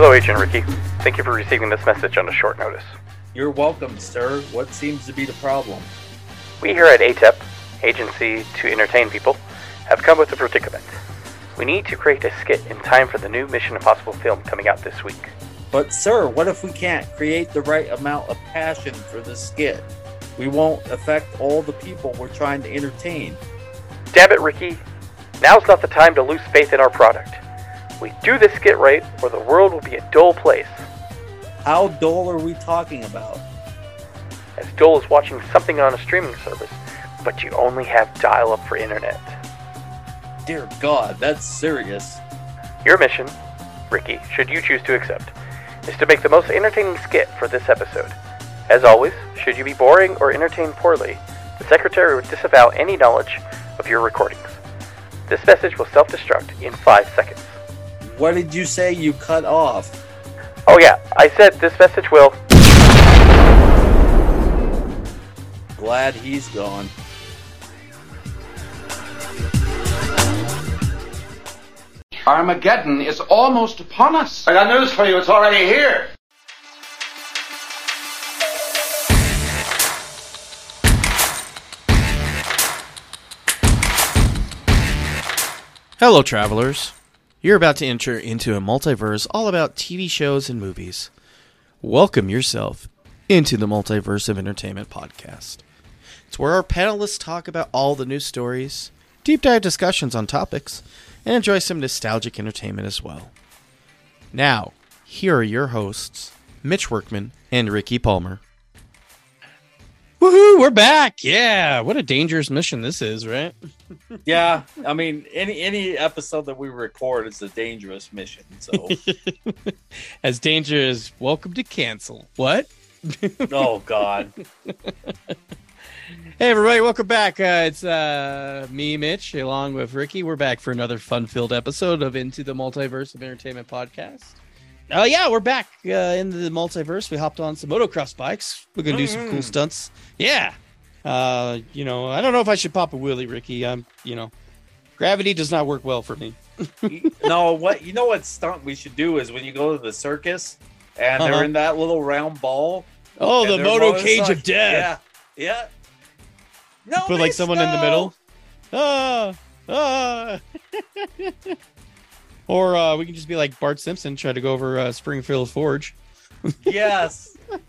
Hello, Agent Ricky. Thank you for receiving this message on a short notice. You're welcome, sir. What seems to be the problem? We here at ATEP, Agency to Entertain People, have come with a predicament. We need to create a skit in time for the new Mission Impossible film coming out this week. But, sir, what if we can't create the right amount of passion for the skit? We won't affect all the people we're trying to entertain. Damn it, Ricky. Now's not the time to lose faith in our product. We do this skit right, or the world will be a dull place. How dull are we talking about? As dull as watching something on a streaming service, but you only have dial up for internet. Dear God, that's serious. Your mission, Ricky, should you choose to accept, is to make the most entertaining skit for this episode. As always, should you be boring or entertained poorly, the Secretary would disavow any knowledge of your recordings. This message will self destruct in five seconds. What did you say you cut off? Oh, yeah, I said this message will. Glad he's gone. Armageddon is almost upon us. I got news for you. It's already here. Hello, travelers. You're about to enter into a multiverse all about TV shows and movies. Welcome yourself into the Multiverse of Entertainment podcast. It's where our panelists talk about all the news stories, deep dive discussions on topics, and enjoy some nostalgic entertainment as well. Now, here are your hosts, Mitch Workman and Ricky Palmer. Woohoo, we're back. Yeah, what a dangerous mission this is, right? Yeah, I mean, any any episode that we record is a dangerous mission. So, as dangerous welcome to cancel. What? oh God, Hey everybody, welcome back. Uh, it's uh, me, Mitch, along with Ricky. We're back for another fun-filled episode of Into the Multiverse of Entertainment podcast. Uh, yeah, we're back uh, into the multiverse. We hopped on some motocross bikes. We're gonna do some cool stunts. Yeah. Uh, you know, I don't know if I should pop a wheelie, Ricky. I'm, you know, gravity does not work well for me. no, what you know? What stunt we should do is when you go to the circus and Uh-huh. they're in that little round ball. Oh, the moto cage of death. Yeah, yeah. No, Put like someone in the middle. Ah, ah. or uh, we can just be like Bart Simpson, try to go over uh, Springfield Gorge. Yes, I'm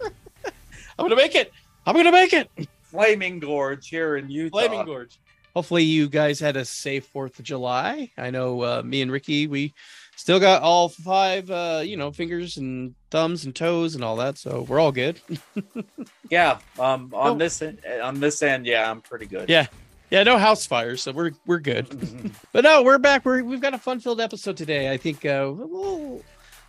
gonna make it. I'm gonna make it. Flaming Gorge here in Utah. Flaming Gorge. Hopefully, you guys had a safe Fourth of July. I know uh, me and Ricky, we still got all five, uh, you know, fingers and thumbs and toes and all that, so we're all good. Yeah, um, on Oh. this on this end, yeah, I'm pretty good. Yeah. Yeah, no house fires, so we're we're good. but no, we're back. We're we've got a fun filled episode today. I think uh, a little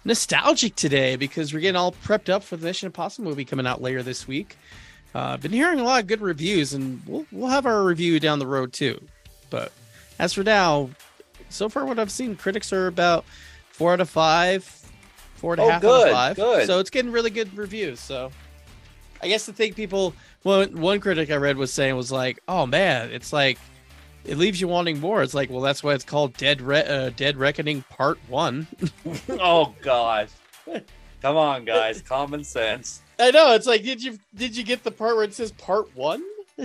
nostalgic today because we're getting all prepped up for the Mission Impossible movie coming out later this week. Uh, been hearing a lot of good reviews, and we'll we'll have our review down the road too. But as for now, so far what I've seen, critics are about four out of five, four and a Oh, half out of five. good. So it's getting really good reviews. So I guess the thing people, one one critic I read was saying was like, "Oh man, it's like it leaves you wanting more." It's like, well, that's why it's called Dead Re- uh, Dead Reckoning Part One. oh gosh. Come on, guys, common sense. I know. It's like, did you did you get the part where it says part one?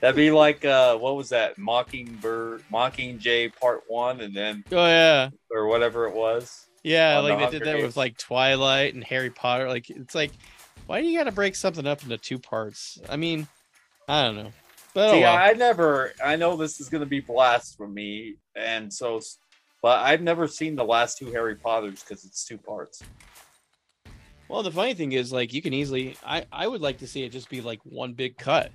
That'd be like uh, what was that? Mockingbird, Mockingjay Part One, and then Oh yeah, or whatever it was. yeah. On the like they Hunger did that Games. with like Twilight and Harry Potter. Like it's like, why do you got to break something up into two parts? I mean, I don't know. But oh See, well. I never. I know this is going to be blasphemy, and so, but I've never seen the last two Harry Potters because it's two parts. Well, the funny thing is, like, you can easily. I I would like to see it just be like one big cut.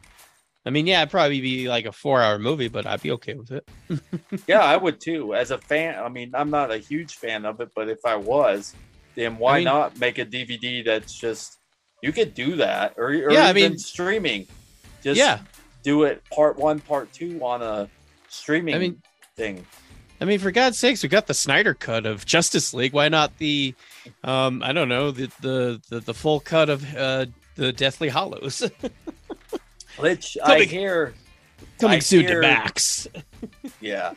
I mean, yeah, it'd probably be like a four-hour movie, but I'd be okay with it. yeah, I would too. As a fan, I mean, I'm not a huge fan of it, but if I was, then why mean- not make a DVD that's just you could do that, or, or Yeah, I even mean- streaming. Just yeah, do it part one, part two on a streaming I mean, thing. I mean, for God's sakes, we got the Snyder cut of Justice League. Why not the, um, I don't know, the the the, the full cut of uh, the Deathly Hallows Which I hear, coming I soon hear- to Max? yeah,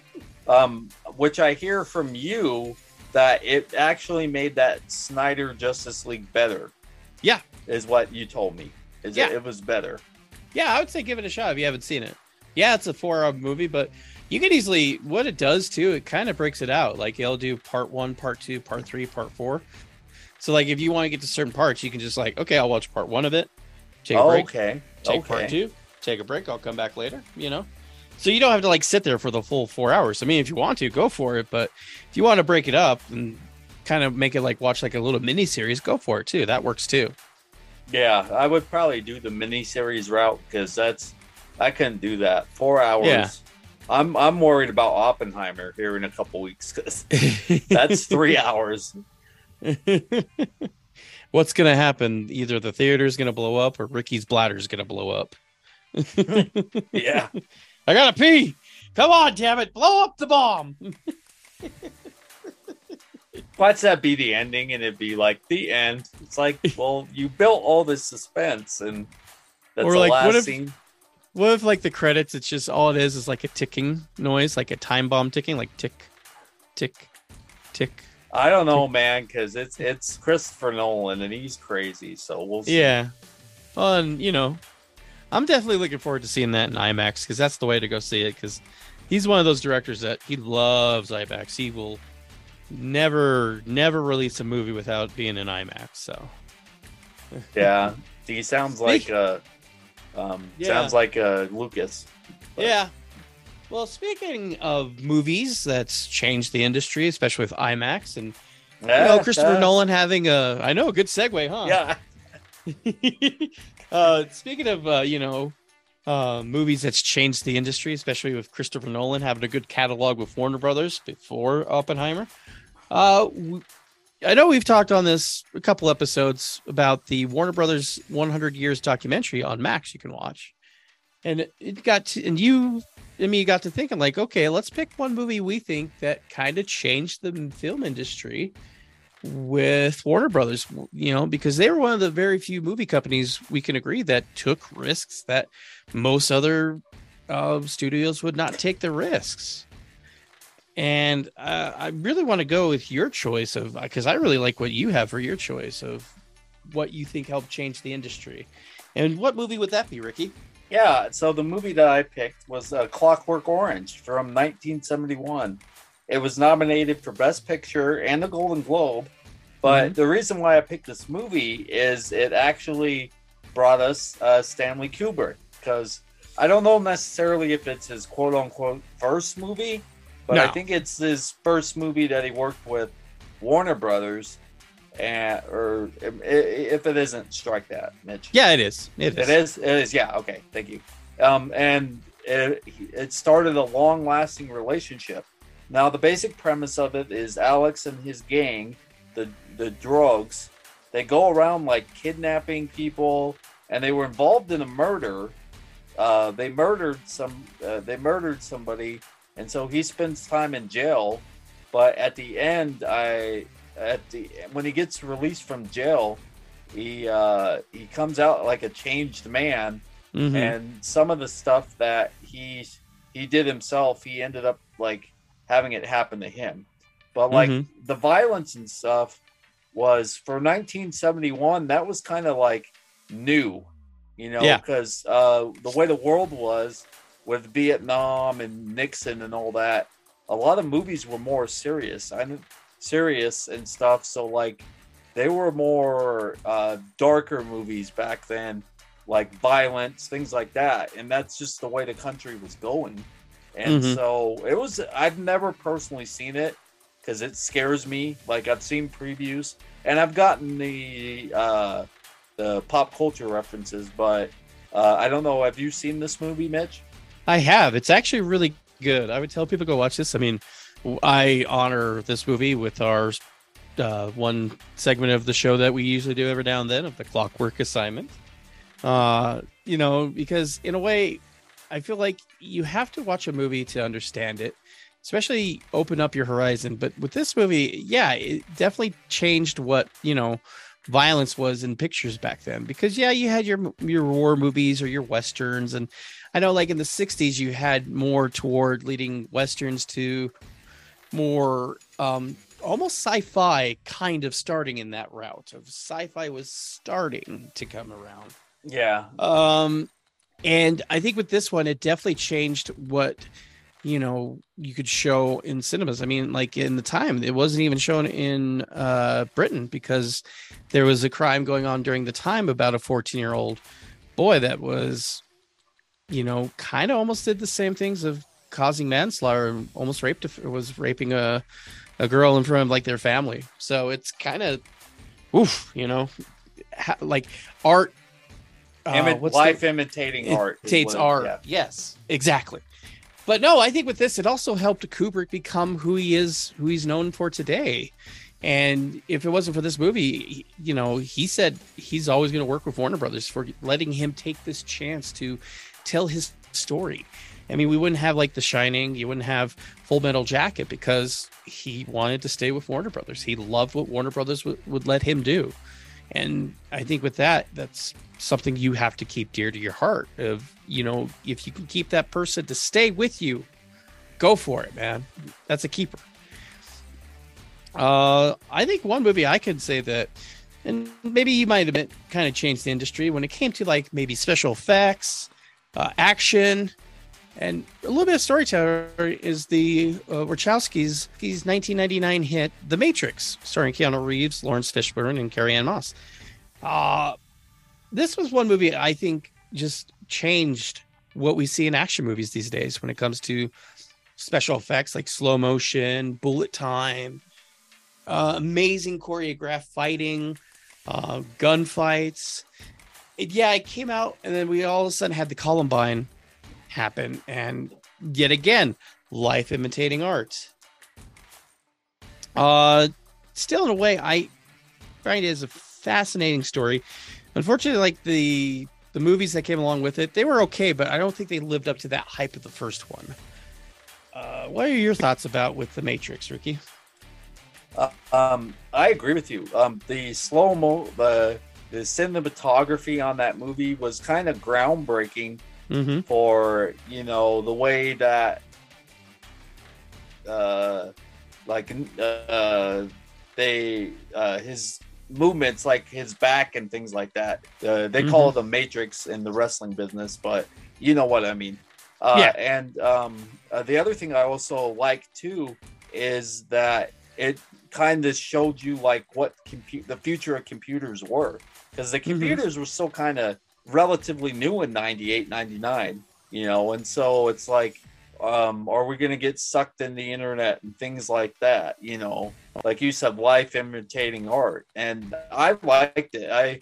um, which I hear from you that it actually made that Snyder Justice League better. Yeah. is what you told me. Is Yeah. it, it was better. Yeah, I would say give it a shot if you haven't seen it. Yeah, it's a four-hour movie, but you can easily what it does too. It kind of breaks it out. Like it'll do part one, part two, part three, part four. So like if you want to get to certain parts, you can just like okay, I'll watch part one of it, take a Oh, break, okay. take okay. part two, take a break. I'll come back later. You know, so you don't have to like sit there for the full four hours. I mean, if you want to, go for it. But if you want to break it up and kind of make it like watch like a little mini series, go for it too. That works too. Yeah, I would probably do the mini series route because that's I couldn't do that. Four hours. Yeah. I'm I'm worried about Oppenheimer here in a couple weeks because that's three hours. What's gonna happen? Either the theater's gonna blow up or Ricky's bladder's gonna blow up. Yeah. I gotta pee. Come on, damn it! Blow up the bomb. Watch that be the ending and it'd be like the end. It's like, well, you built all this suspense and that's Or the like, last what if- scene. What if like the credits? It's just all it is is like a ticking noise, like a time bomb ticking, like tick, tick, tick. I don't know, man, because it's it's Christopher Nolan and he's crazy. So we'll see. Yeah. Well, and you know, I'm definitely looking forward to seeing that in IMAX because that's the way to go see it. Because he's one of those directors that he loves IMAX. He will never, never release a movie without being in IMAX. So Yeah. He sounds like uh um Yeah. sounds like uh Lucas. But- yeah. Well, speaking of movies that's changed the industry, especially with IMAX, and you know Christopher Nolan having a, I know a good segue, huh? Yeah. uh, speaking of, uh, you know, uh, movies that's changed the industry, especially with Christopher Nolan having a good catalog with Warner Brothers before Oppenheimer. Uh, I know we've talked on this a couple episodes about the Warner Brothers 100 Years documentary on Max you can watch, and it- it got to, and you and me got to thinking like, okay, let's pick one movie we think that kind of changed the film industry with Warner Brothers, you know, because they were one of the very few movie companies we can agree that took risks that most other uh, studios would not take the risks. And uh, I really want to go with your choice of because I really like what you have for your choice of what you think helped change the industry. And what movie would that be, Ricky? Yeah, so the movie that I picked was uh, Clockwork Orange from 1971. It was nominated for Best Picture and the Golden Globe. But the reason why I picked this movie is it actually brought us uh, Stanley Kubrick because I don't know necessarily if it's his quote unquote first movie, but I think it's his first movie that he worked with Warner Brothers. And, or if it isn't, strike that, Mitch. Yeah, it is. It is. It is. It is. Yeah. Okay. Thank you. Um, and it, it started a long-lasting relationship. Now, the basic premise of it is Alex and his gang, the the droogs, they go around like kidnapping people, and they were involved in a murder. Uh, they murdered some. Uh, they murdered somebody, and so he spends time in jail. But at the end, I at the when he gets released from jail, he uh he comes out like a changed man Mhm. and some of the stuff that he he did himself he ended up like having it happen to him but like Mhm. the violence and stuff was for 1971. That was kind of like new, you know, Yeah. because uh, the way the world was with Vietnam and Nixon and all that, a lot of movies were more serious. I serious and stuff. So like, they were more uh, darker movies back then, like violence, things like that. And that's just the way the country was going. And Mhm. so it was. I've never personally seen it because it scares me. Like I've seen previews and I've gotten the uh, the pop culture references, but uh, I don't know. Have you seen this movie, Mitch? I have. It's actually really good. I would tell people go watch this. I mean, I honor this movie with our uh, one segment of the show that we usually do every now and then of the Clockwork Assignment. Uh, you know, because in a way, I feel like you have to watch a movie to understand it, especially open up your horizon. But with this movie, yeah, it definitely changed what you know violence was in pictures back then. Because yeah, you had your your war movies or your westerns, and I know like in the '60s you had more toward leading westerns to more um almost sci-fi kind of starting in that route of sci-fi was starting to come around Yeah, um, and I think with this one, it definitely changed what you know you could show in cinemas. I mean, like in the time, it wasn't even shown in uh, Britain because there was a crime going on during the time about a 14 year old boy that was, you know, kind of almost did the same things of causing manslaughter almost raped was raping a a girl in front of like their family. So it's kind of, oof, you know, ha- like art. uh, Imi- what's the- life imitating art. imitates art. yeah. Yes, exactly. But no, I think with this, it also helped Kubrick become who he is, who he's known for today. And if it wasn't for this movie, you know, he said he's always going to work with Warner Brothers for letting him take this chance to tell his story. I mean, we wouldn't have like The Shining, you wouldn't have Full Metal Jacket because he wanted to stay with Warner Brothers. He loved what Warner Brothers would would let him do. And I think with that, that's something you have to keep dear to your heart. Of you know, if you can keep that person to stay with you, go for it, man. That's a keeper. Uh, I think one movie I could say that, and maybe you might have been, kind of changed the industry when it came to like maybe special effects, uh, action, and a little bit of storyteller is the uh, Wachowskis' 1999 hit The Matrix, starring Keanu Reeves, Laurence Fishburne, and Carrie-Anne Moss. Uh, this was one movie I think just changed what we see in action movies these days when it comes to special effects like slow motion, bullet time, uh, amazing choreographed fighting, uh, gunfights. Yeah, it came out, and then we all of a sudden had the Columbine happen, and yet again, life imitating art. Uh, still, in a way, I find it as a fascinating story. Unfortunately, like the the movies that came along with it, they were okay, but I don't think they lived up to that hype of the first one. Uh, what are your thoughts about with the Matrix, Ricky? Uh, um, I agree with you. Um, the slow mo, the the cinematography on that movie was kind of groundbreaking Mm-hmm. for you know the way that uh like uh they uh his movements like his back and things like that uh, they call it the matrix in the wrestling business but you know what i mean uh Yeah. and um uh, the other thing i also like too is that it kind of showed you like what compute the future of computers were because the computers were still kind of relatively new in 98 99 you know and so it's like um are we going to get sucked in the internet and things like that you know? Like you said life imitating art and i liked it. I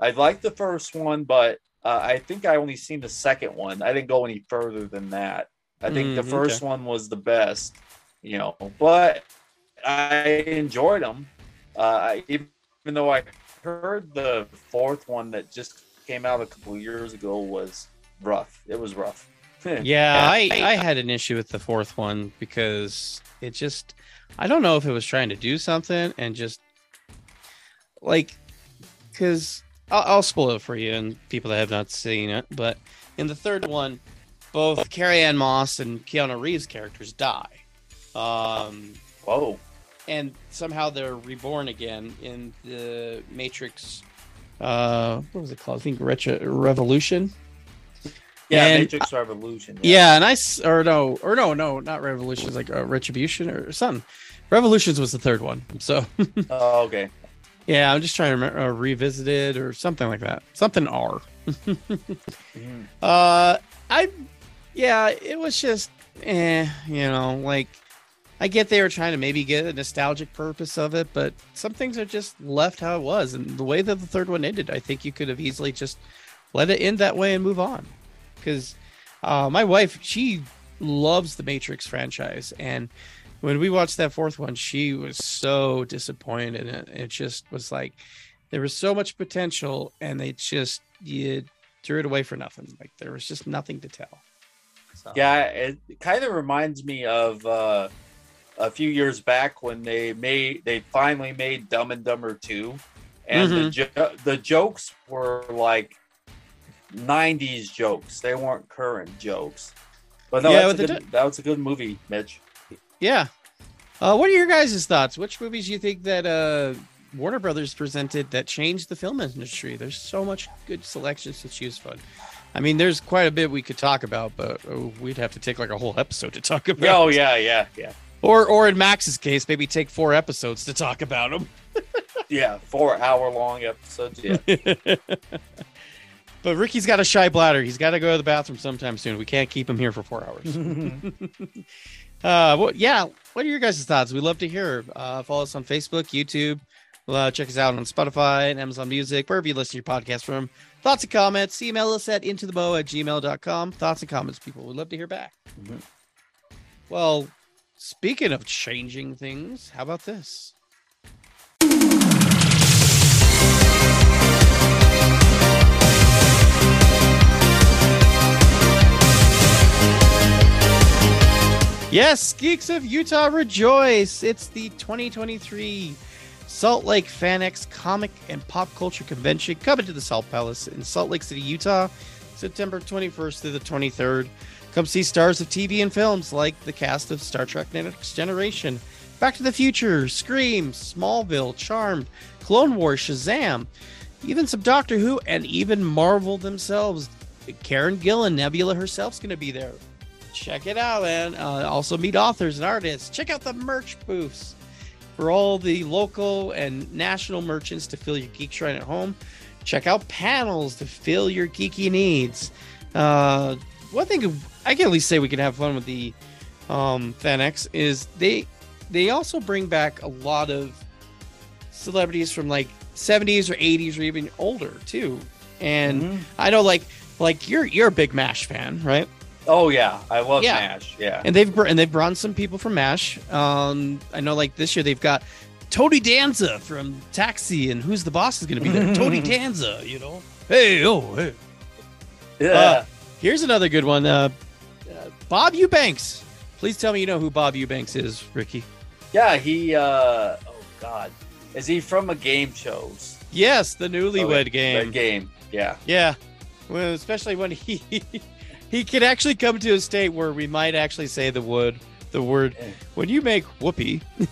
i liked the first one but uh, i think i only seen the second one. I didn't go any further than that. I think the Mm, first okay. one was the best you know but i enjoyed them uh even though i heard the fourth one that just came out a couple years ago was rough it was rough Yeah, I, I had an issue with the fourth one because it just I don't know if it was trying to do something and just like because I'll, I'll spoil it for you and people that have not seen it. But in the third one, both Carrie-Anne Moss and Keanu Reeves characters die. Um, whoa and somehow they're reborn again in the Matrix. Uh, what was it called? I think Retro- Revolution. Yeah, And- Matrix Revolution. Yeah, and I or no or no no not Revolution. It's like uh, Retribution or something. Revolutions was the third one. So Oh, okay. yeah, I'm just trying to remember uh, revisited or something like that. Something R. Mhm. Uh, I, yeah, it was just, eh, you know, like I get they were trying to maybe get a nostalgic purpose of it, but some things are just left how it was, and the way that the third one ended, I think you could have easily just let it end that way and move on, because uh, my wife she loves the Matrix franchise, and when we watched that fourth one, she was so disappointed, it, it just was like there was so much potential, and they just you threw it away for nothing. Like there was just nothing to tell. So, Yeah, it kind of reminds me of uh, a few years back when they made they finally made Dumb and Dumber two, and the jo- the jokes were like '90s jokes. They weren't current jokes. But no, Yeah, that's a good, that was a good movie, Mitch. yeah. Uh, what are your guys' thoughts? Which movies do you think that uh, Warner Brothers presented that changed the film industry? There's so much good selections to choose from. I mean, there's quite a bit we could talk about, but uh, we'd have to take like a whole episode to talk about. Oh yeah, yeah, yeah, Or, or in Max's case, maybe take four episodes to talk about them. yeah. Four hour long episodes. Yeah. But Ricky's got a shy bladder. He's got to go to the bathroom sometime soon. We can't keep him here for four hours. uh, well, yeah. What are your guys' thoughts? We'd love to hear. Uh, follow us on Facebook, YouTube. Uh, check us out on Spotify and Amazon Music, wherever you listen to your podcast from. Thoughts and comments, email us at intothebow at gmail.com. Thoughts and comments, people. We'd love to hear back. Mhm. Well, speaking of changing things, how about this? Yes, Geeks of Utah rejoice! It's the 2023 Salt Lake FanX Comic and Pop Culture Convention coming to the Salt Palace in Salt Lake City, Utah, September 21st through the 23rd. Come see stars of TV and films like the cast of Star Trek Next Generation, Back to the Future, Scream, Smallville, Charmed, Clone Wars, Shazam, even some Doctor Who, and even Marvel themselves. Karen Gillan, Nebula herself's going to be there. Check it out and uh, also meet authors and artists. Check out the merch booths for all the local and national merchants to fill your geek shrine at home. Check out panels to fill your geeky needs. Uh, one thing i can at least say we can have fun with the um, FanX is they they also bring back a lot of celebrities from like 70s or 80s or even older too and Mhm. i know like like you're you're a big mash fan right Oh yeah, I love Yeah. Mash. Yeah. and they've and they've brought some people from Mash. Um, I know like this year they've got Tony Danza from Taxi, and who's the boss is going to be there? Tony Danza, you know. Hey, oh, hey. Yeah. Uh, Here's another good one. Uh, uh, Bob Eubanks. Please tell me you know who Bob Eubanks is, Ricky. yeah. He. uh Oh God. Is he from a game shows? Yes, the Newlywed Okay, Game. Game. Yeah. Yeah, well, especially when he he could actually come to a state where we might actually say the word the word Yeah. when you make whoopee.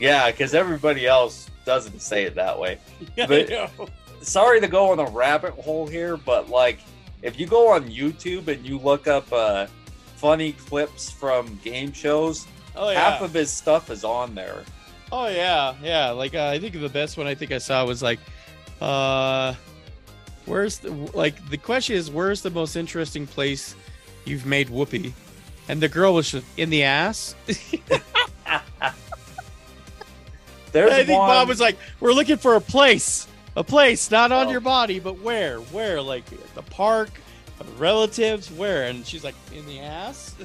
Yeah, because everybody else doesn't say it that way. I But- know. Sorry to go on a rabbit hole here, but like, if you go on YouTube and you look up uh, funny clips from game shows, oh yeah. half of his stuff is on there. Oh yeah, yeah. Like uh, I think the best one I think I saw was like, uh, where's the like the question is where's the most interesting place you've made whoopee, and the girl was in the ass. There's I think one, Bob was like, we're looking for a place, a place, not on Oh. your body, but where, where, like the park, relatives, where, and she's like in the ass.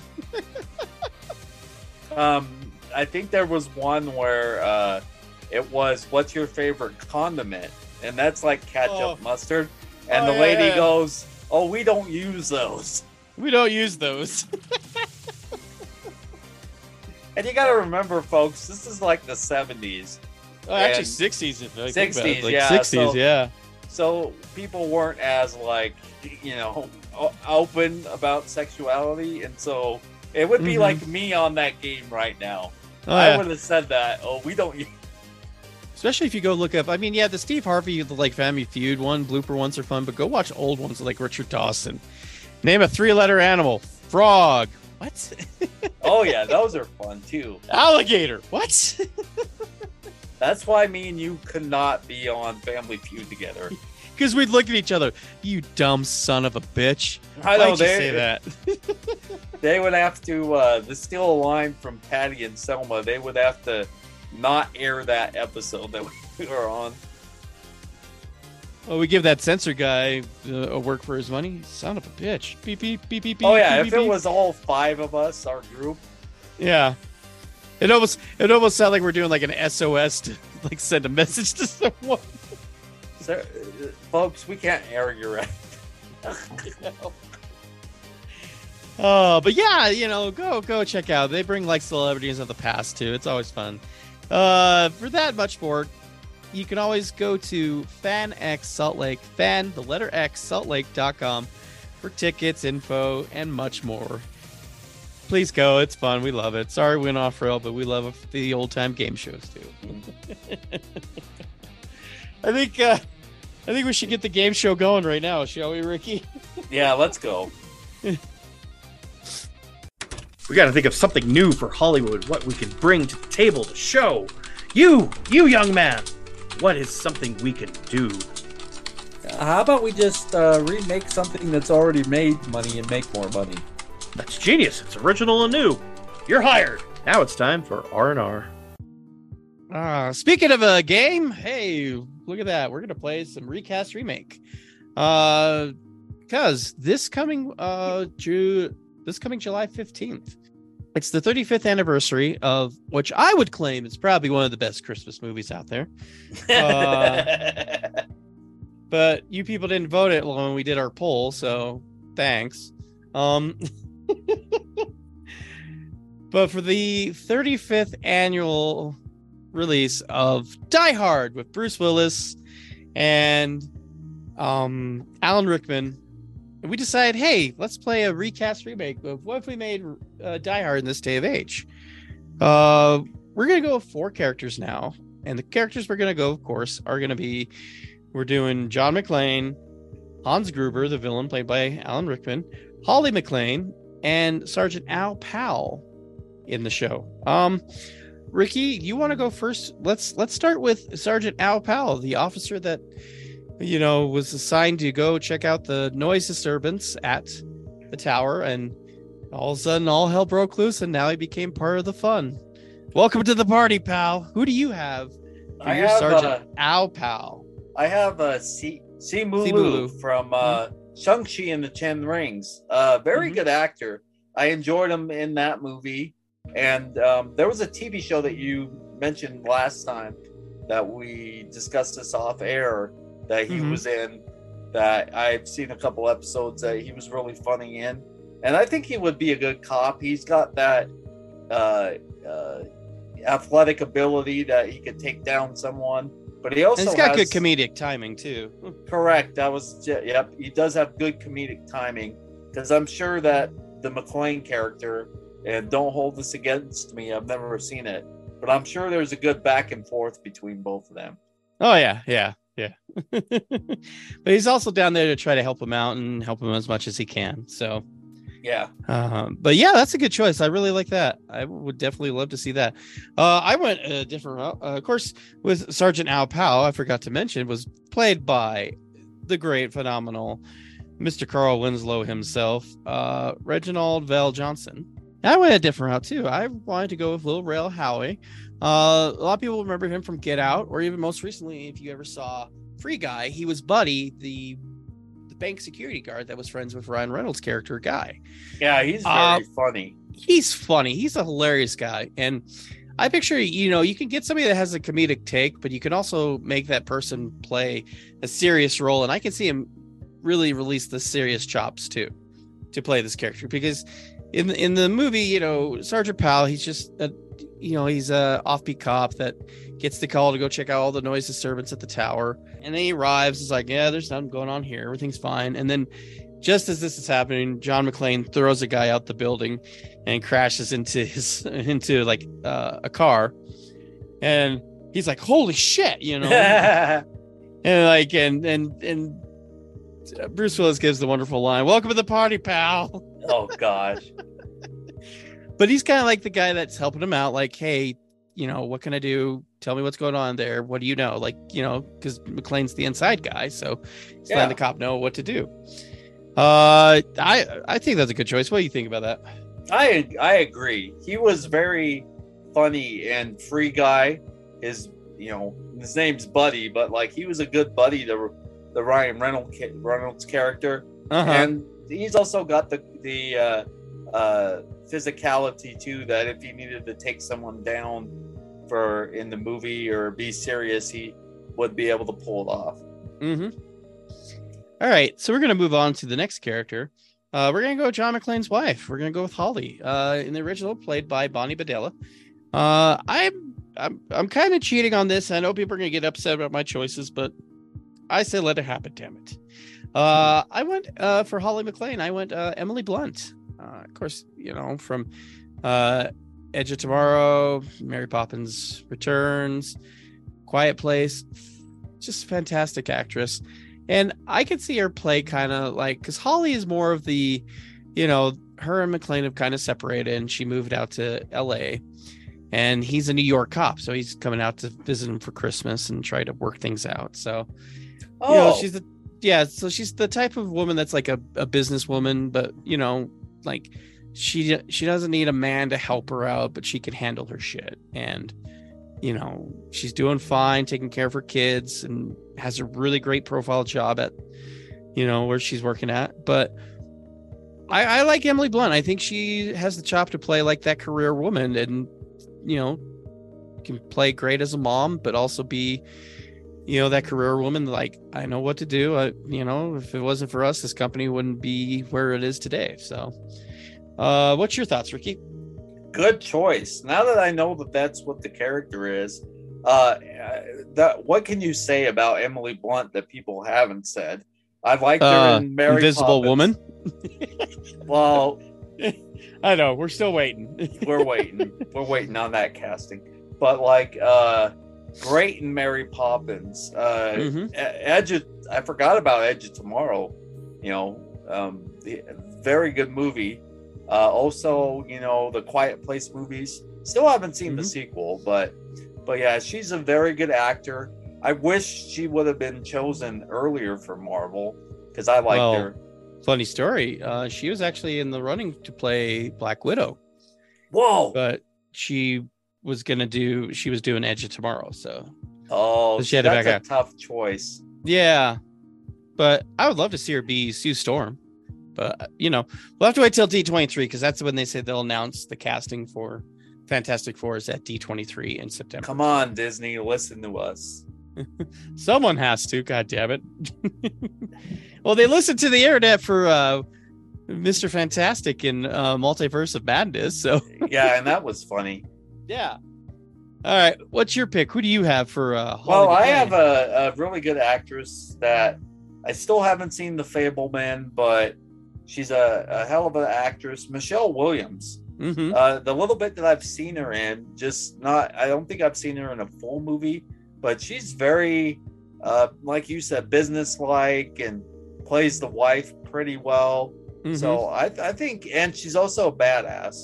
Um, I think there was one where uh, it was, "What's your favorite condiment?" and that's like ketchup, Oh. mustard, and Oh, the yeah, lady yeah. goes, "Oh, we don't use those." We don't use those. And you got to remember, folks, this is like the '70s, Oh, actually, sixties. if I think about it. 60s, like yeah, sixties, so- yeah. so people weren't as like, you know, open about sexuality, and so it would be Mhm. like me on that game right now. Oh, I yeah. would have said that. Oh, we don't. Especially if you go look up. I mean, yeah, the Steve Harvey, the like Family Feud one, blooper ones are fun, but go watch old ones like Richard Dawson. Name a three-letter animal. Frog. What? Oh yeah, those are fun too. Alligator. What? That's why me and you could not be on Family Feud together. Because we'd look at each other. You dumb son of a bitch. I Why'd you they say that? they would have to uh to steal a line from Patty and Selma. They would have to not air that episode that we were on. Well, we give that censor guy uh, a work for his money. Son of a bitch. Beep beep beep beep beep. Oh yeah, beep, if beep, it was all five of us, our group. Yeah. It almost it almost sounded like we're doing like an SOS to like send a message to someone. So, uh, folks, we can't air your Oh, but yeah, you know, go go check out. They bring like celebrities of the past too. It's always fun. Uh, for that much more, you can always go to Fan X Salt Lake, fan the letter X saltlake.com for tickets, info, and much more. Please go. It's fun. We love it. Sorry we went off rail, but we love the old time game shows too. I think uh I think we should get the game show going right now, shall we, Ricky? Yeah, let's go. We got to think of something new for Hollywood, what we can bring to the table to show. You, you young man, what is something we can do? How about we just uh, remake something that's already made money and make more money? That's genius. It's original and new. You're hired. Now it's time for R&R. Uh, speaking of a game, hey, look at that. We're gonna play some recast remake. Uh because this coming uh Ju- this coming July 15th. It's the 35th anniversary of which I would claim is probably one of the best Christmas movies out there. Uh, but you people didn't vote it when we did our poll, so thanks. Um but for the 35th annual release of Die Hard with Bruce Willis and um Alan Rickman, we decided, hey, let's play a recast remake of what if we made uh, Die Hard in this day of age. Uh, we're gonna go with four characters now, and the characters we're gonna go, of course, are gonna be we're doing John McClane, Hans Gruber, the villain played by Alan Rickman, Holly McClane, and Sergeant Al Powell in the show. Um, Ricky, you want to go first? Let's let's start with Sergeant Al Powell, the officer that you know was assigned to go check out the noise disturbance at the tower, and all of a sudden, all hell broke loose, and now he became part of the fun. Welcome to the party, pal. Who do you have? for I your have, Sergeant uh, Al Powell. I have uh, Si Simu Simu Liu Liu. from uh, Shang-Chi and the Ten Rings. Uh, very Mhm. good actor. I enjoyed him in that movie. And um, there was a TV show that you mentioned last time that we discussed this off air that he Mhm. was in that I've seen a couple episodes that he was really funny in. And I think he would be a good cop. He's got that uh, uh, athletic ability that he could take down someone. But he also And he's got has- good comedic timing too. Hmm. Correct. That was yep. He does have good comedic timing because I'm sure that the McClane character and don't hold this against me. I've never seen it, but I'm sure there's a good back and forth between both of them. Oh yeah, yeah, yeah. but he's also down there to try to help him out and help him as much as he can. So, Yeah. um, but yeah, that's a good choice. I really like that. I would definitely love to see that. Uh, I went a different route. Uh, of course, with Sergeant Al Powell, I forgot to mention, was played by the great, phenomenal Mr. Carl Winslow himself, uh, Reginald VelJohnson. I went a different route too. I wanted to go with Lil Rel Howery. Uh, a lot of people remember him from Get Out, or even most recently, if you ever saw Free Guy, he was Buddy, the bank security guard that was friends with Ryan Reynolds' character, Guy. Yeah. He's very Uh, funny. He's funny. He's a hilarious guy, and I picture you know you can get somebody that has a comedic take, but you can also make that person play a serious role, and I can see him really release the serious chops too to play this character because in in the movie, you know, Sergeant Powell, he's just a you know he's a offbeat cop that gets the call to go check out all the noise disturbance at the tower, and then he arrives. It's like, yeah, there's nothing going on here. Everything's fine, and then just as this is happening, John McClane throws a guy out the building and crashes into his into like uh, a car, and he's like, "Holy shit!" You know, and like and and and Bruce Willis gives the wonderful line, "Welcome to the party, pal." oh gosh. but he's kind of like the guy that's helping him out like hey you know what can i do? Tell me what's going on there. What do you know? Like you know because mcclane's the inside guy so he's Yeah. letting the cop know what to do. Uh i i think that's a good choice. What do you think about that? I I agree. He was very funny and free guy. His you know his name's Buddy, but like he was a good buddy to the Ryan Reynolds Reynolds character, uh-huh. And he's also got the the uh, uh, physicality too. That if he needed to take someone down for in the movie or be serious, he would be able to pull it off. mm-hmm. All right so we're gonna move on to the next character. Uh we're gonna go with john mcclane's wife. We're gonna go with holly uh in the original played by bonnie bedelia. Uh i'm i'm, I'm kind of cheating on this. I know people are gonna get upset about my choices but i say let it happen damn it. Uh i went uh for holly mcclane i went uh emily blunt uh of course you know from uh edge of tomorrow mary poppins returns quiet place just fantastic actress and I could see her play kind of like because Holly is more of the, you know, her and McClane have kind of separated, and she moved out to L.A. And he's a New York cop, so he's coming out to visit him for Christmas and try to work things out. So, Oh, you know, she's the yeah, so she's the type of woman that's like a, a businesswoman, but you know, like she she doesn't need a man to help her out, but she can handle her shit. And you know, she's doing fine, taking care of her kids, and has a really great profile job at, you know, where she's working at. But I, I like Emily Blunt. I think she has the chop to play like that career woman, and you know, can play great as a mom, but also be, you know, that career woman. Like I know what to do. I, you know, if it wasn't for us, this company wouldn't be where it is today. So, uh, what's your thoughts, Ricky? good choice. Now that I know that that's what the character is, uh, that what can you say about Emily Blunt that people haven't said? I liked her Uh, in Mary Invisible Poppins. Woman. Well, I know we're still waiting. we're waiting. we're waiting on that casting. But like, uh, great in Mary Poppins. Uh, Mhm. E- Edge. Of, I forgot about Edge of Tomorrow. You know, um, the very good movie. Uh, also, you know, the Quiet Place movies. Still haven't seen the Mhm. sequel, but but yeah, she's a very good actor. I wish she would have been chosen earlier for Marvel because I liked Well, her. Funny story. Uh, she was actually in the running to play Black Widow, Whoa! but she was gonna do. She was doing Edge of Tomorrow. So oh, she had to that's back a out. tough choice. yeah, but I would love to see her be Sue Storm. But you know, we'll have to wait till D twenty three because that's when they say they'll announce the casting for Fantastic Four is at D twenty three in September. Come on, Disney, listen to us. Someone has to. God damn it. well, they listened to the internet for uh, Mr. Fantastic and uh, Multiverse of Madness. So Yeah, and that was funny. Yeah. All right. What's your pick? Who do you have for uh Well, I have a, a really good actress that I still haven't seen The Fabelman, but she's a, a hell of an actress, Michelle Williams. Mhm. Uh, the little bit that I've seen her in, just not, I don't think I've seen her in a full movie, but she's very, uh, like you said, businesslike and plays the wife pretty well. Mhm. So I, I think, and she's also a badass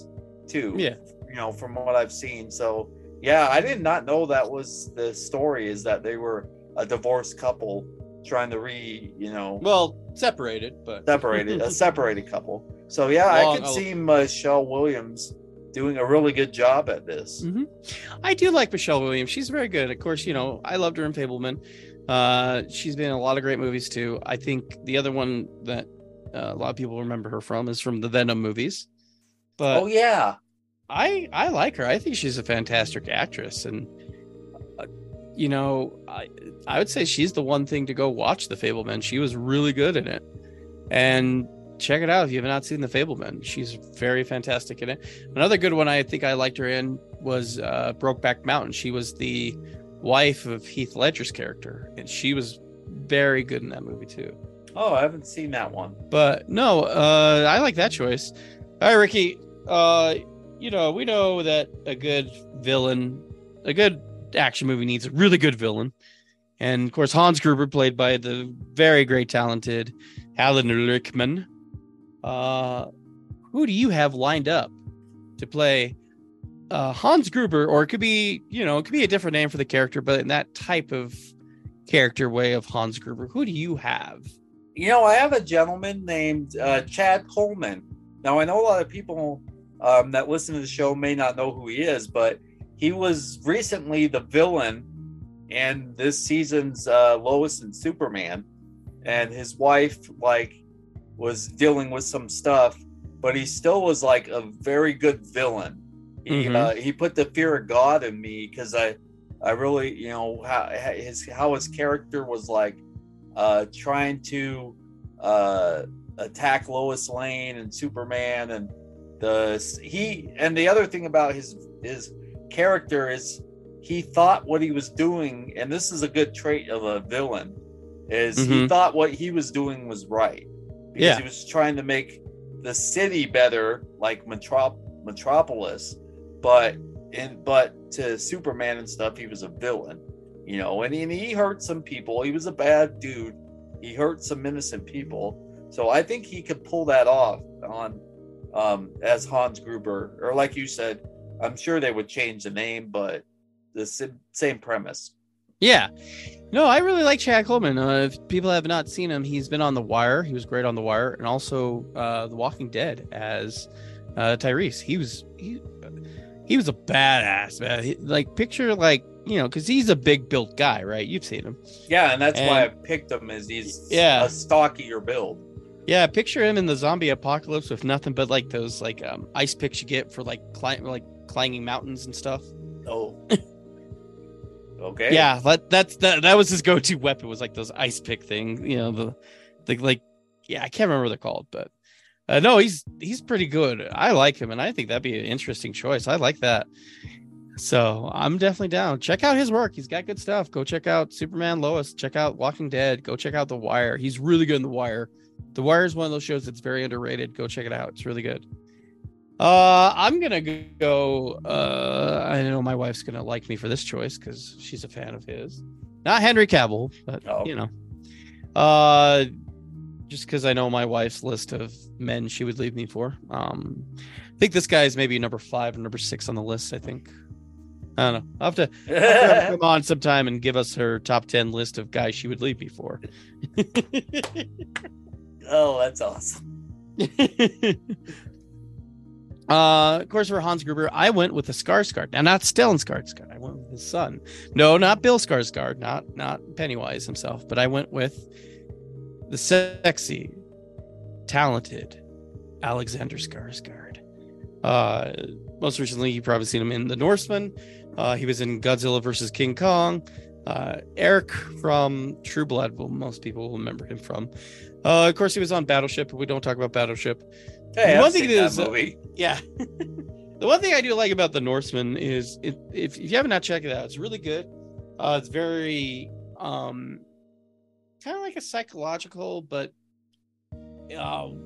too. Yeah. You know, from what I've seen. So yeah, I did not know that was the story. Is that they were a divorced couple trying to re, you know, well separated, but separated, a separated couple. So yeah, I Long- could see Michelle Williams doing a really good job at this. Mhm. I do like Michelle Williams. She's very good. Of course, you know, I loved her in Fabelman. Uh, she's been in a lot of great movies too. I think the other one that uh, a lot of people remember her from is from the Venom movies. But oh yeah, I I like her. I think she's a fantastic actress, and uh, you know, I I would say she's the one thing to go watch the Fabelman. She was really good in it, and check it out if you have not seen the Fabelman. She's very fantastic in it. Another good one I think I liked her in was uh, Brokeback Mountain. She was the wife of Heath Ledger's character, and she was very good in that movie too. Oh, I haven't seen that one. But no, uh, I like that choice. All right, Ricky. Uh, you know, we know that a good villain, a good action movie needs a really good villain. And of course, Hans Gruber, played by the very great, talented Alan Rickman. Uh, who do you have lined up to play uh, Hans Gruber? Or it could be, you know, it could be a different name for the character, but in that type of character way of Hans Gruber, who do you have? You know, I have a gentleman named uh, Chad Coleman. Now, I know a lot of people um, that listen to the show may not know who he is, but he was recently the villain in this season's uh, Lois and Superman, and his wife like was dealing with some stuff, but he still was like a very good villain. He Mhm. uh, he put the fear of God in me because I I really you know how his how his character was like uh, trying to uh, attack Lois Lane and Superman and the he and the other thing about his his character is he thought what he was doing and this is a good trait of a villain is he Mhm. thought what he was doing was right because Yeah. he was trying to make the city better like Metrop- metropolis but in but to superman and stuff he was a villain you know and he, and he hurt some people he was a bad dude he hurt some innocent people so i think he could pull that off on um as hans gruber or like you said i'm sure they would change the name but the sa- same premise Yeah. No, I really like Chad Coleman. Uh, if people have not seen him, he's been on The Wire. He was great on The Wire, and also uh, The Walking Dead as uh, Tyreese. He was he he was a badass man. He- like picture like you know because he's a big built guy, right? You've seen him. yeah and that's why i picked him as he's Yeah. a stockier build Yeah, picture him in the zombie apocalypse with nothing but like those like um, ice picks you get for like climb like climbing mountains and stuff. oh okay Yeah, that that's that that was his go-to weapon was like those ice pick thing, you know, the the like yeah, I can't remember what they're called, but uh, no, he's he's pretty good. I like him and I think that'd be an interesting choice. I like that. So, I'm definitely down. Check out his work. He's got good stuff. Go check out Superman Lois, check out Walking Dead, go check out The Wire. He's really good in The Wire. The Wire is one of those shows that's very underrated. Go check it out. It's really good. Uh, I'm gonna go. Uh, I know my wife's gonna like me for this choice because she's a fan of his. Not Henry Cavill, but Oh. you know, uh, just because I know my wife's list of men she would leave me for. Um, I think this guy is maybe number five or number six on the list. I think. I don't know. I'll have to, I'll have to come on sometime and give us her top ten list of guys she would leave me for. oh that's awesome Uh, of course, for Hans Gruber, I went with the Skarsgård. Now, not Stellan Skarsgård. I went with his son. No, not Bill Skarsgård. Not not Pennywise himself. But I went with the sexy, talented Alexander Skarsgård. Uh, most recently, you probably seen him in The Norseman. Uh, he was in Godzilla versus King Kong. Uh, Eric from True Blood. Well, most people will remember him from. Uh, of course, he was on Battleship. But we don't talk about Battleship. hey One I've thing seen that is, uh, movie Yeah. the one thing I do like about the Norseman is it, if, if you have not checked it out, it's really good. Uh, it's very um, kind of like a psychological, but um,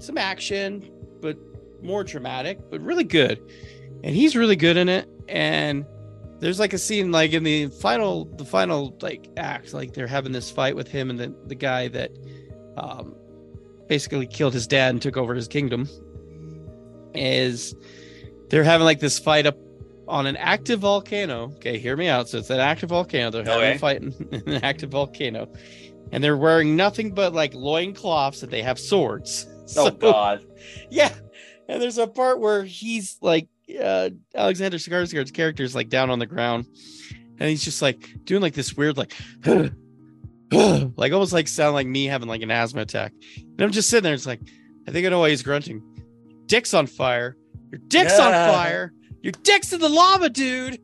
some action, but more dramatic, but really good. And he's really good in it. And there's like a scene like in the final, the final like act, like they're having this fight with him and the the guy that um, basically killed his dad and took over his kingdom is they're having like this fight up on an active volcano. Okay, hear me out. So it's an active volcano. They're having Okay. a fight in an active volcano. And they're wearing nothing but like loincloths and they have swords. oh So- god yeah. And there's a part where he's like uh Alexander Skarsgård's character is like down on the ground and he's just like doing like this weird like like almost like sound like me having like an asthma attack. And I'm just sitting there, it's like, I think I know why he's grunting. Dick's on fire. Your dick's on fire. Your dick's in the lava, dude.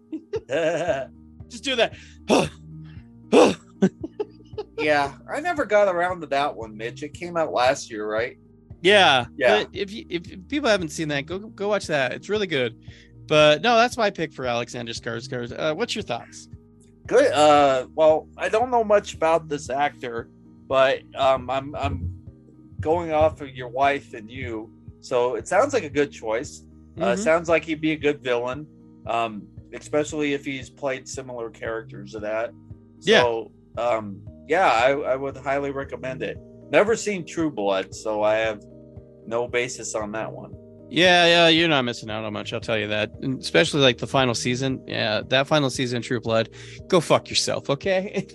Just do that. yeah i never got around to that one mitch it came out last year right Yeah, Yeah. But if you if people haven't seen that, go go watch that. It's really good. But no, that's my pick for Alexander Skarsgård. Uh, what's your thoughts? Good. Uh, well, I don't know much about this actor, but um, I'm I'm going off of your wife and you, so it sounds like a good choice. Uh, Mhm. sounds like he'd be a good villain, um, especially if he's played similar characters to that. So, um, yeah, I, I would highly recommend it. Never seen True Blood, so I have no basis on that one. Yeah, yeah, you're not missing out on much. I'll tell you that. And especially like the final season. Yeah, that final season, True Blood. Go fuck yourself, okay?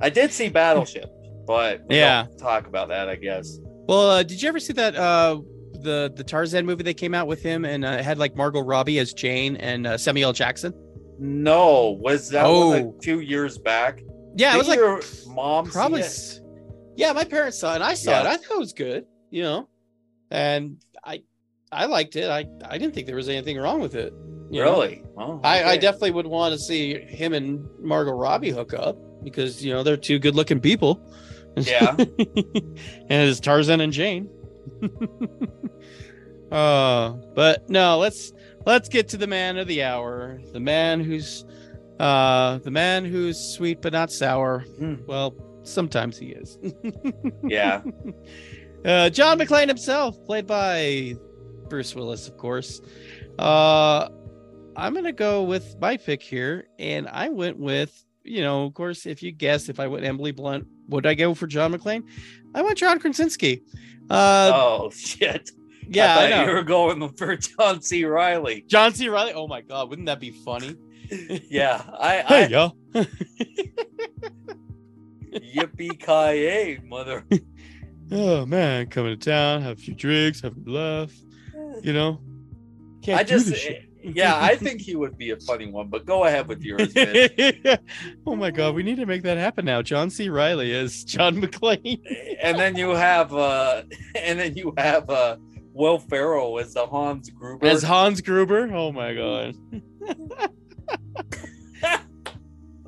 I did see Battleship, but we Yeah. talk about that, I guess. well, uh, did you ever see that uh the the Tarzan movie that came out with him and uh, had like Margot Robbie as Jane and uh, Samuel. Jackson? No, was that one Oh. a few years back? Yeah, it was like mom probably. Yeah, my parents saw it. and I saw it. I thought it was good. You know, and I I liked it. I I didn't think there was anything wrong with it. Really? Oh, I, I definitely would want to see him and Margot Robbie hook up because you know they're two good looking people. Yeah. and it's Tarzan and Jane. uh but no, let's let's get to the man of the hour. The man who's uh the man who's sweet but not sour. Hmm. Well, sometimes he is. Yeah. Uh, John McClane himself, played by Bruce Willis, of course. Uh, I'm gonna go with my pick here, and I went with, you know, of course, if you guess, if I went Emily Blunt, would I go for John McClane? I went John Krasinski. Uh, oh shit. yeah, I I, you were going for John C. Reilly. John C. Reilly. Oh my God, wouldn't that be funny? Yeah. I, I Hey, yo. yippee ki yay, mother. Oh man, coming to town, have a few drinks, have a laugh. You know, can't I just this yeah, I think he would be a funny one, but go ahead with yours, oh my god, we need to make that happen now. John C. Reilly is John McClane. and then you have uh and then you have uh Will Ferrell as the Hans Gruber. As Hans Gruber. Oh my god.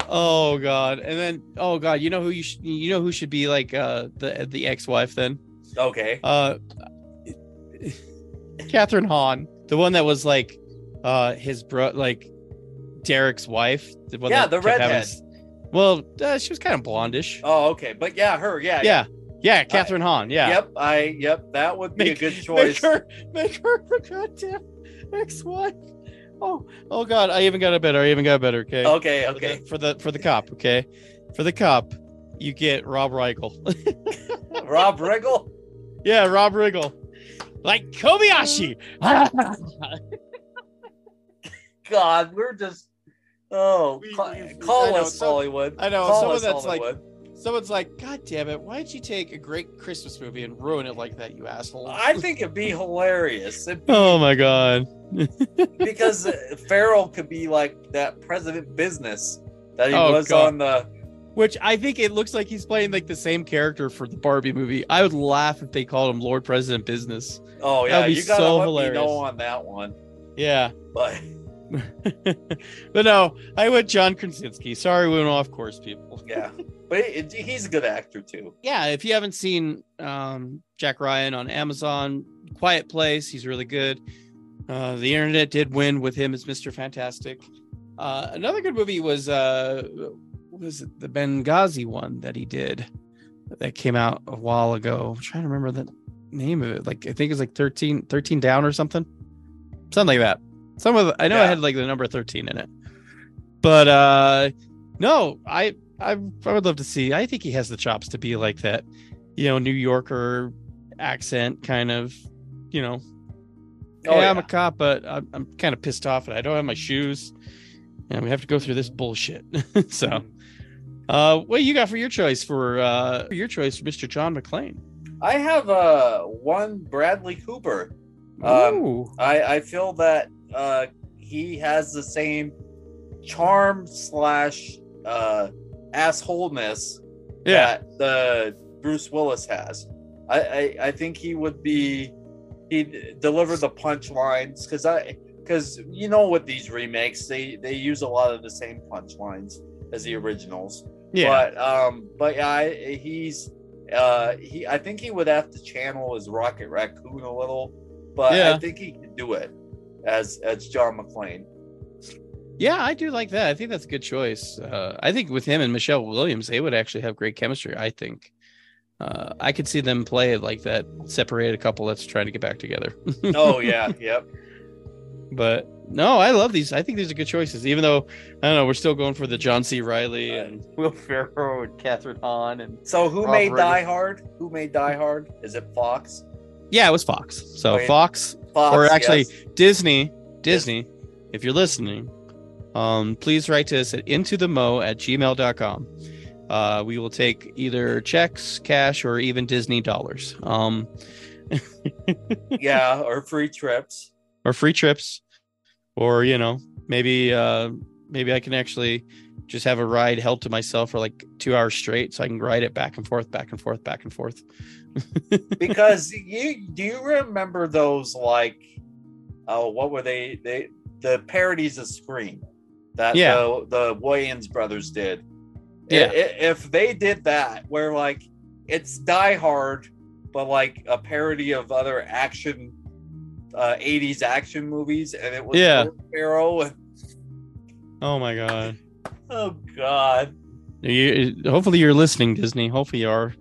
Oh god. And then oh god, you know who you sh- you know who should be like uh the the ex-wife then? okay. Uh Kathryn Hahn, the one that was like uh his bro like Derek's wife. The one Yeah, the kept having redhead. Well, uh, she was kind of blondish. Oh, okay. But yeah, her, yeah. yeah. Yeah, Kathryn Hahn. Yeah. Yep, I yep, that would be Make- a good choice. Make her, make her the goddamn ex-wife. Oh, oh God! I even got a better. I even got a better. Okay. Okay, For the- okay. For the for the cop. Okay. For the cop, you get Rob Riggle. Rob Riggle? yeah, Rob Riggle. Like Kobayashi. God, we're just oh We- ca- we- call us so- Hollywood. I know Call someone us that's like Hollywood. Someone's like, God damn it! Why'd you take a great Christmas movie and ruin it like that, you asshole? I think it'd be hilarious It'd be- oh my God. because uh, Ferrell could be like that president business that he Oh, was God. on the Which I think it looks like he's playing like the same character for the Barbie movie. I would laugh if they called him Lord President Business. Oh yeah, That'd be you gotta so let hilarious. me know on that one. Yeah. But but no, I went John Krasinski. Sorry, we went off course, people. yeah, but it, he's a good actor too. Yeah, if you haven't seen um, Jack Ryan on Amazon, Quiet Place, he's really good. Uh, the internet did win with him as Mr. Fantastic. Uh, another good movie was uh, was it the Benghazi one that he did that came out a while ago. I'm trying to remember the name of it. Like I think it's like 13, 13 down or something. Something like that. Some of I know I had like the number 13 in it. But uh no, I I I would love to see. I think he has the chops to be like that, you know, New Yorker accent kind of, you know. Oh, yeah, I'm a cop, but I'm, I'm kind of pissed off and I don't have my shoes. And we have to go through this bullshit. so uh what you got for your choice for uh for your choice for Mr. John McClane? I have uh one Bradley Cooper. Um, I I feel that uh he has the same charm slash uh assholeness Yeah. that the Bruce Willis has. I, I I think he would be he'd deliver the punchlines because I because you know with these remakes they they use a lot of the same punchlines as the originals. Yeah. But um but yeah I, he's uh he I think he would have to channel his Rocket Raccoon a little, but Yeah. I think he could do it as as John McClane. Yeah, I do like that. I think that's a good choice. Uh, I think with him and Michelle Williams, they would actually have great chemistry. I think. Uh, I could see them play like that separated couple that's trying to get back together. Oh yeah, yep. but no, I love these. I think these are good choices. Even though I don't know, we're still going for the John C. Reilly and Will Ferrell and Kathryn Hahn and So who Rob made Riggle. Die Hard? Who made Die Hard? Is it Fox? yeah, it was Fox. So Wait. Fox Fox or actually yes. Disney, Disney, if you're listening, um, please write to us at into the mo at gmail.com. Uh, we will take either checks, cash, or even Disney dollars. Um, yeah, or free trips. or free trips, or you know, maybe uh, maybe I can actually just have a ride held to myself for like two hours straight, so I can ride it back and forth, back and forth, back and forth. because you do you remember those like oh what were they they the parodies of Scream that Yeah. the the Wayans brothers did. Yeah. If they did that, where like it's Die Hard, but like a parody of other action, uh, '80s action movies, and it was Yeah. And, Oh my god! oh God! You, hopefully you're listening, Disney. Hopefully you are.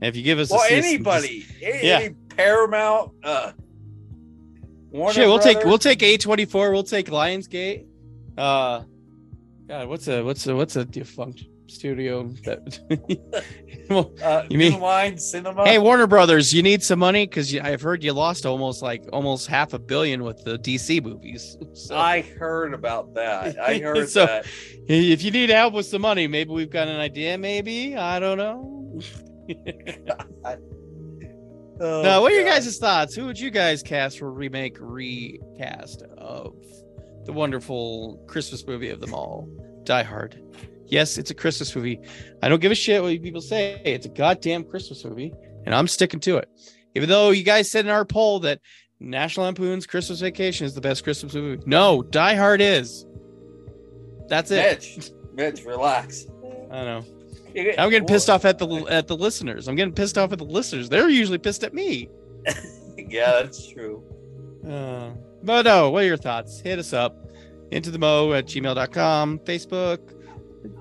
If you give us Well, a cease and anybody, any, Yeah. any Paramount, uh, Warner Shit, we'll take we'll take A24. We'll take Lionsgate. Uh, God, what's a what's a what's a defunct studio that? well, uh, you mean- New Line Cinema. hey, Warner Brothers, you need some money because I've heard you lost almost like almost half a billion with the DC movies. So I heard about that. I heard So- that. if you need help with some money, maybe we've got an idea. Maybe I don't know. Oh, now, what are your guys' thoughts? Who would you guys cast for remake recast of the wonderful Christmas movie of them all, Die Hard? Yes, it's a Christmas movie. I don't give a shit what people say. It's a goddamn Christmas movie, and I'm sticking to it. Even though you guys said in our poll that National Lampoon's Christmas Vacation is the best Christmas movie, no, Die Hard is. That's it. Mitch, Mitch, relax. I know. I'm getting pissed off at the at the listeners. I'm getting pissed off at the listeners. They're usually pissed at me. Yeah, that's true. Uh, but no, what are your thoughts? Hit us up. Into the mo at gmail.com, Facebook,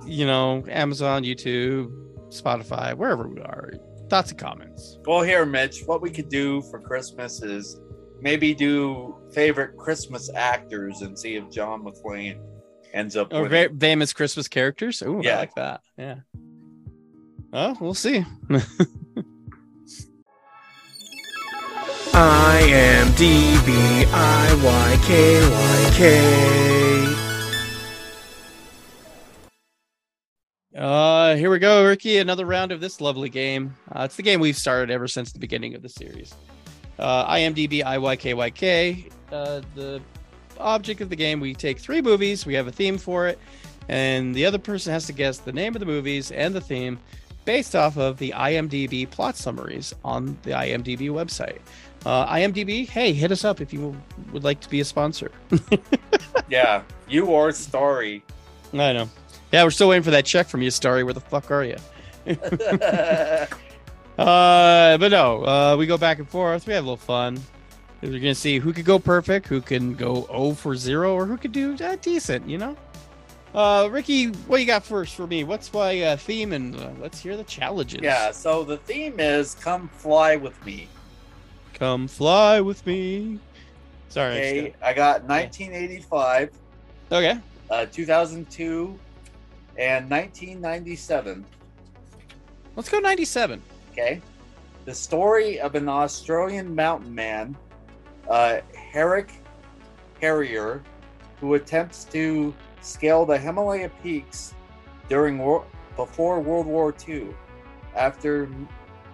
you know, Amazon, YouTube, Spotify, wherever we are. Thoughts and comments. Well, here, Mitch, what we could do for Christmas is maybe do favorite Christmas actors and see if John McClane ends up. Or winning. famous Christmas characters. Ooh, I Yeah. like that. Yeah. Well, we'll see. IMDb I Y K Y K. Uh, here we go, Ricky. Another round of this lovely game. Uh, it's the game we've started ever since the beginning of the series. Uh, IMDb IYKYK. Uh, the object of the game, we take three movies, we have a theme for it, and the other person has to guess the name of the movies and the theme based off of the IMDb plot summaries on the IMDb website. Uh, IMDb, hey, hit us up if you would like to be a sponsor. Yeah, you are Starry. I know. Yeah, we're still waiting for that check from you, Starry. Where the fuck are you? Uh, but no, uh, we go back and forth. We have a little fun. We're gonna see who could go perfect, who can go 0 for zero, or who could do uh, decent. You know. Uh, Ricky, what you got first for me? What's my uh, theme? And uh, let's hear the challenges. yeah, so the theme is "Come Fly with Me." Come fly with me. Sorry. I Okay, just I got 1985, okay. uh, 2002, and 1997. Let's go 97. Okay. The story of an Australian mountain man, uh, Herrick Harrier, who attempts to scale the Himalaya peaks during war- before World War II. After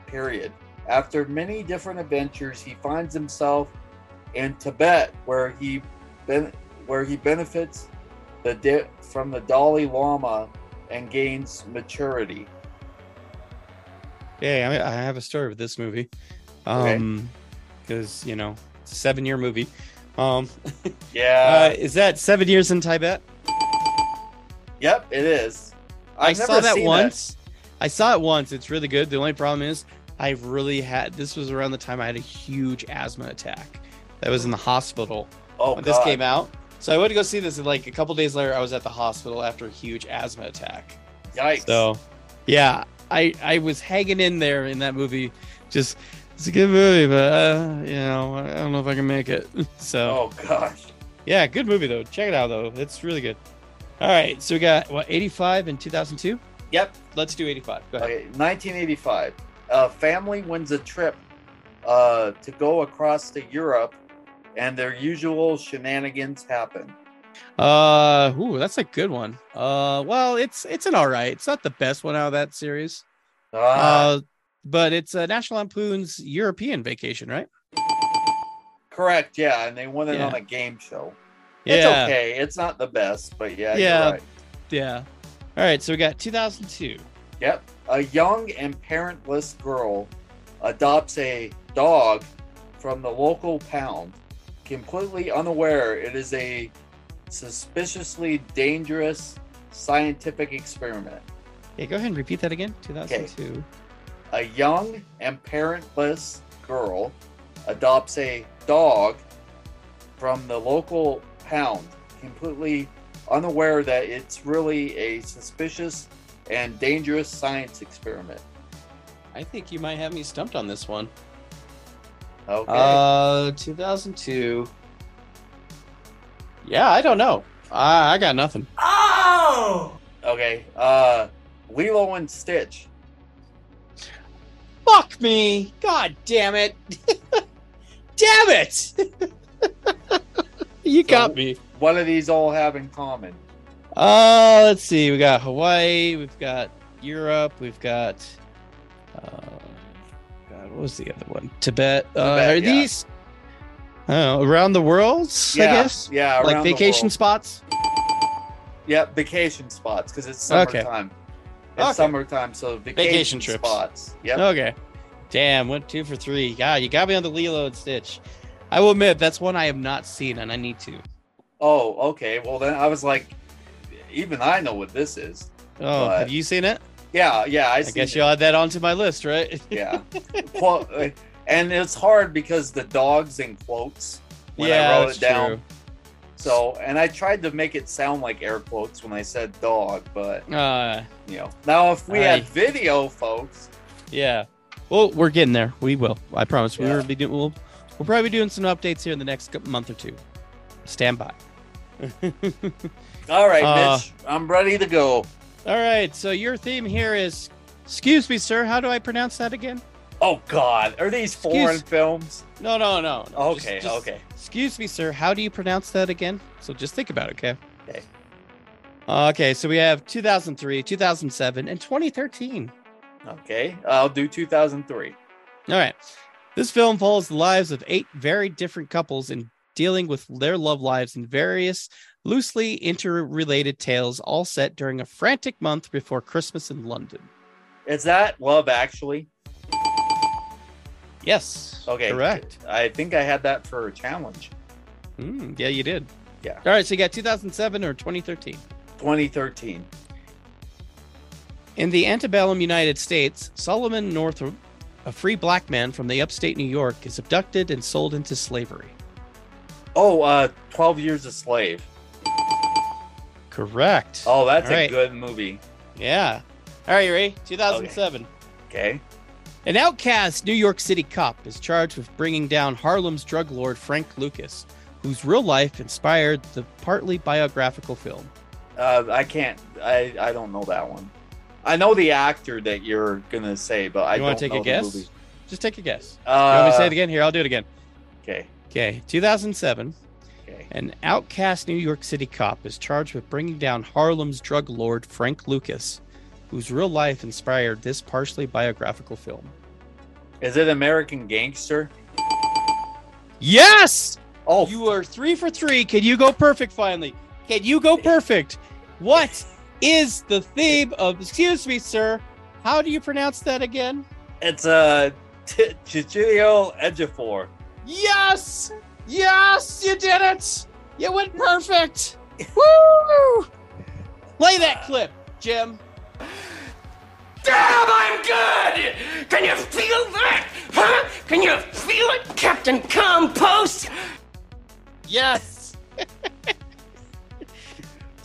period, after many different adventures, he finds himself in Tibet, where he ben- where he benefits the di- from the Dalai Lama and gains maturity. Yeah, I, I have a story with this movie. Okay. Um, because you know it's a seven-year movie. Um, Yeah. uh, is that seven years in Tibet? Yep, it is. I I've saw never that once. I saw it once. It's really good. The only problem is I really had this was around the time I had a huge asthma attack. That was in the hospital Oh, when this came out. So I went to go see this, and like a couple days later, I was at the hospital after a huge asthma attack. Yikes. So, yeah, I I was hanging in there in that movie. Just it's a good movie, but uh, you know, I don't know if I can make it. So, oh gosh. yeah, good movie though. Check it out though. It's really good. All right, so we got what 85 and 2002. Yep. Let's do 85. Go ahead. Okay, 1985. A family wins a trip uh, to go across to Europe, and their usual shenanigans happen. Uh, ooh, that's a good one. Uh, well, it's it's an all right. It's not the best one out of that series. Ah, Uh, but it's uh, National Lampoon's European Vacation, right? correct. Yeah, and they won it yeah. on a game show. Yeah. It's okay. It's not the best, but yeah, Yeah. right. Yeah. All right, so we got 2002. Yep. A young and parentless girl adopts a dog from the local pound, completely unaware it is a suspiciously dangerous scientific experiment. Yeah, go ahead and repeat that again. 2002. A young and parentless girl adopts a dog from the local pound, completely unaware that it's really a suspicious and dangerous science experiment. I think you might have me stumped on this one. Okay. Uh, 2002. Yeah, I don't know. I, I got nothing. Oh! Okay. Uh Lilo and Stitch. Fuck me! God damn it! damn it! you got me. What do these all have in common? Uh, let's see. We got Hawaii. We've got Europe. We've got. Uh, God, what was the other one? Tibet. uh, are yeah. these? I around the world, Yeah, I guess. yeah, like around the vacation spots. Yeah, vacation spots because it's Okay. summertime. It's Okay. summertime, so vacation, Vacation trips. spots. Yep. Okay. Damn, went two for three. God, you got me on the Lilo and Stitch. I will admit that's one I have not seen, and I need to. Oh, okay. Well, then I was like, even I know what this is. Oh, But- have you seen it? Yeah, yeah. I, I guess it. you'll add that onto my list, right? Yeah. Uh, and it's hard because the dog's in quotes when yeah, I wrote it down. true. So, and I tried to make it sound like air quotes when I said dog, but Uh, you know. Now, if we Aye. had video, folks, yeah. Well, we're getting there. We will. I promise. Yeah. will be doing. We'll, we'll probably be doing some updates here in the next month or two. Stand by. all right, Uh, Mitch, I'm ready to go. All right. So your theme here is. Excuse me, sir. How do I pronounce that again? Oh God, are these foreign Excuse- films? No, no, no. no. Okay, Just- just- okay. Excuse me, sir. How do you pronounce that again? So just think about it, okay? Okay. Okay, so we have 2003, 2007, and 2013. Okay, I'll do 2003. All right. This film follows the lives of eight very different couples in dealing with their love lives in various loosely interrelated tales, all set during a frantic month before Christmas in London. Is that Love Actually? Yes. Okay, Correct. I think I had that for a challenge. Mm, yeah, you did. Yeah. All right, so you got 2007 or 2013. 2013. In the antebellum United States, Solomon Northup, a free black man from the upstate New York, is abducted and sold into slavery. Oh, uh, 12 Years a Slave. Correct. Oh, that's All a right. good movie. Yeah. All right, you ready? 2007. Okay. An outcast New York City cop is charged with bringing down Harlem's drug lord Frank Lucas, whose real life inspired the partly biographical film. Uh, I can't. I I don't know that one. I know the actor that you're gonna say, but I You want to take a guess? movie. Just take a guess. Uh, you want me to say it again? Here, I'll do it again. Okay. Okay, 2007. An outcast New York City cop is charged with bringing down Harlem's drug lord Frank Lucas, whose real life inspired this partially biographical film. Is it American Gangster? Yes! Oh, You are three for three. Can you go perfect finally? Can you go perfect? What is the theme of, excuse me, sir, how do you pronounce that again? it's uh, Chichilio Ejiofor. Yes! Yes, you did it! You went perfect! Woo! Play that clip, Jim. Damn, I'm good! Can you feel that? Huh? Can you feel it, Captain Compost? Yes!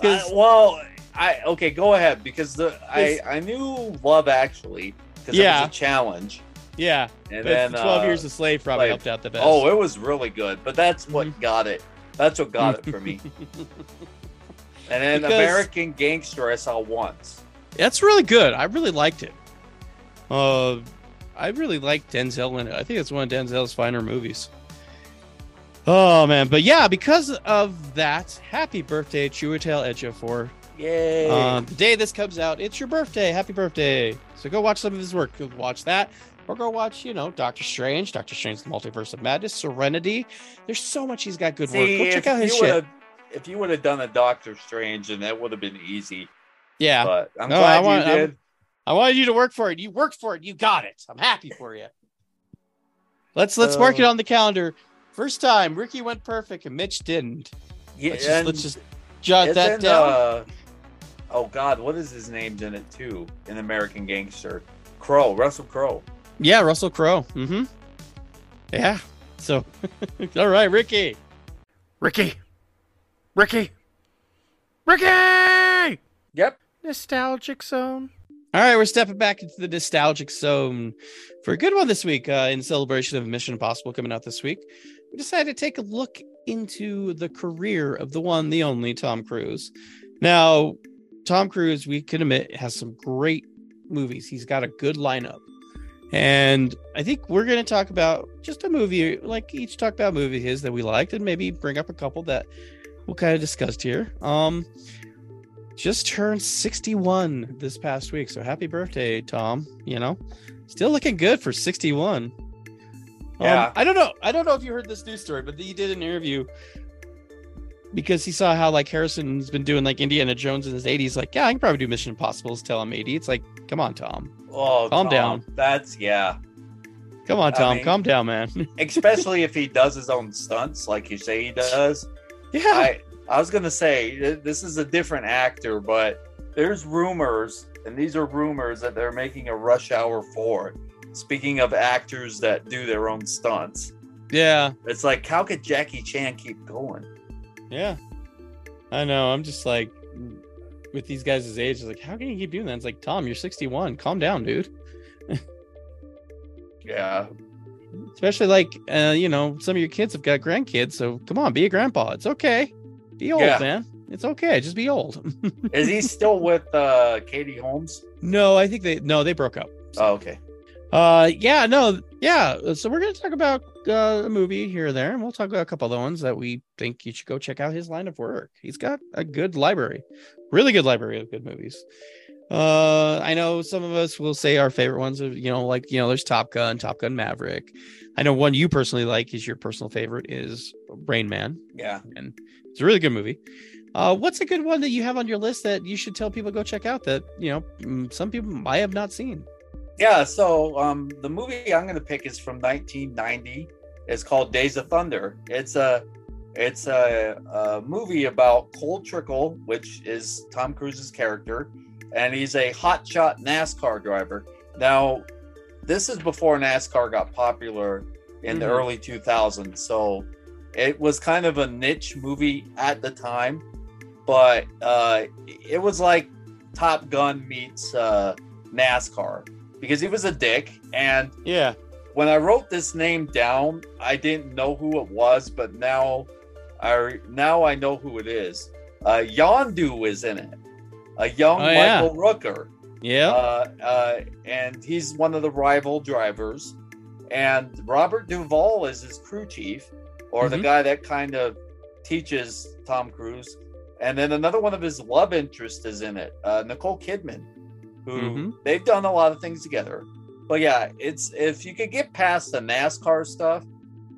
I- well, I okay, go ahead because the I I knew Love Actually because Yeah. it was a challenge, yeah, and then Twelve uh, Years a Slave probably like- helped out the best. Oh, it was really good, but that's what Mm-hmm. got it. That's what got it for me. And then Because- American Gangster, I saw once. That's really good. I really liked it. Uh, I really liked Denzel in it. I think it's one of Denzel's finer movies. Oh man, but yeah, because of that, happy birthday, Chiwetel Ejiofor. Yay! Um, the day this comes out, it's your birthday. Happy birthday! So go watch some of his work. Go watch that, or go watch, you know, Doctor Strange, Doctor Strange: The Multiverse of Madness, Serenity. There's so much he's got good work. Go check out his you shit. If you would have done a Doctor Strange, and that would have been easy. Yeah, But I'm No, glad I want- you I'm- did. I wanted you to work for it. You worked for it. You got it. I'm happy for you. Let's let's mark it on the calendar. First time Ricky went perfect and Mitch didn't. Yeah, let's, just, let's just jot that down. uh, oh God, what is his name's in it too? In American Gangster, Crow, Russell Crowe. Yeah, Russell Crowe. Mm-hmm. Yeah. So, all right, Ricky. Ricky. Ricky. Ricky! Yep. Nostalgic zone. All right, we're stepping back into the nostalgic zone for a good one this week uh, in celebration of Mission Impossible coming out this week. We decided to take a look into the career of the one, the only Tom Cruise. Now, Tom Cruise, we can admit, has some great movies. He's got a good lineup. And I think we're going to talk about just a movie, like each talk about movie his that we liked, and maybe bring up a couple that we'll kind of discussed here. Um, just turned 61 this past week. So happy birthday, Tom. You know, still looking good for 61. Yeah. Um, I don't know. I don't know if you heard this news story, but he did an interview because he saw how like Harrison's been doing like Indiana Jones in his 80s. Like, yeah, I can probably do Mission Impossible till I'm 80. It's like, come on, Tom. Oh, Calm Tom, down. That's yeah. Come on, I Tom. mean- Calm down, man. Especially if he does his own stunts, like you say he does. yeah. I I was gonna say this is a different actor, but there's rumors, and these are rumors that they're making a Rush Hour four. Speaking of actors that do their own stunts, yeah. it's like how could Jackie Chan keep going? Yeah. I know. I'm just like, with these guys' age, it's like, how can you keep doing that? It's like, Tom, you're 61. Calm down, dude. Yeah, Especially like, uh, you know, some of your kids have got grandkids. So come on, be a grandpa. It's okay. Be old, Yeah. man. It's okay. Just be old. is he still with uh, Katie Holmes? no, I think they, no, they broke up. Oh, okay. Uh, yeah, no, yeah. So we're gonna talk about uh, a movie here or there, and we'll talk about a couple other ones that we think you should go check out his line of work. He's got a good library, really good library of good movies. Uh, I know some of us will say our favorite ones are, you know, like you know, there's Top Gun, Top Gun Maverick. I know one you personally like is your personal favorite is Rain Man, Yeah. and it's a really good movie. Uh, what's a good one that you have on your list that you should tell people go check out that you know mm, some people might have not seen? Yeah, so um, the movie I'm going to pick is from 1990. It's called Days of Thunder. It's a it's a, a movie about Cole Trickle, which is Tom Cruise's character, and he's a hotshot NASCAR driver. Now, this is before NASCAR got popular in the Mhm. early 2000s, so it was kind of a niche movie at the time, but uh, it was like Top Gun meets uh, NASCAR because he was a dick. And Yeah. When I wrote this name down, I didn't know who it was, but now I now I know who it is. Uh, Yondu is in it, a young Oh, yeah. Michael Rooker, Yeah. uh, uh, and he's one of the rival drivers. And Robert Duvall is his crew chief, or the Mhm. guy that kind of teaches Tom Cruise. And then another one of his love interests is in it, uh, Nicole Kidman, who Mhm. they've done a lot of things together. But yeah, it's if you could get past the NASCAR stuff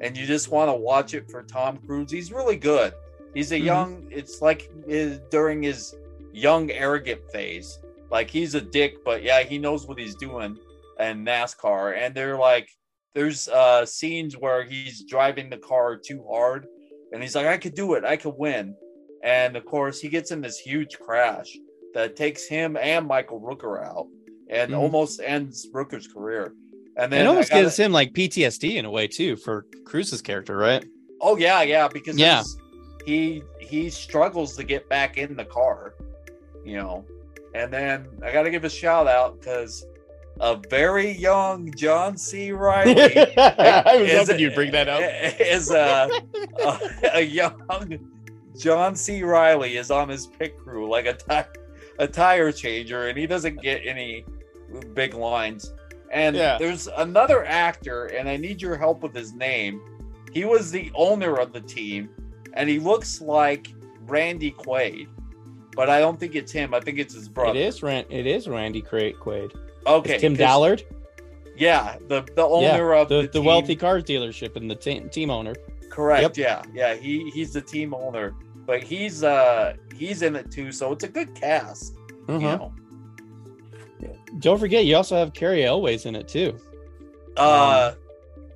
and you just want to watch it for Tom Cruise, he's really good. He's a Mhm. young, it's like his, during his young, arrogant phase. Like he's a dick, but yeah, he knows what he's doing And NASCAR. And they're like, there's uh scenes where he's driving the car too hard and he's like, I could do it, I could win. And of course, he gets in this huge crash that takes him and Michael Rooker out and Mhm. almost ends Rooker's career. And then it almost gotta- gives him like PTSD in a way too for Cruise's character, right? Oh yeah, yeah, because Yeah. he he struggles to get back in the car, you know. And then I got to give a shout out because a very young John C. Reilly. I was is- hoping you'd bring that up. Is a, a, a young John C. Reilly is on his pit crew like a tire a tire changer, and he doesn't get any big lines. And Yeah. there's another actor, and I need your help with his name. He was the owner of the team, and he looks like Randy Quaid, but I don't think it's him. I think it's his brother. It is Rand. It is Randy Quaid. Okay, It's Tim Daland. Yeah, the the owner yeah, of the, the, the, wealthy cars dealership and the te- team owner. Correct. Yep. Yeah, yeah. He he's the team owner, but he's uh he's in it too. So it's a good cast. You Uh-huh. know. Don't forget, you also have Cary Elwes in it too. Uh,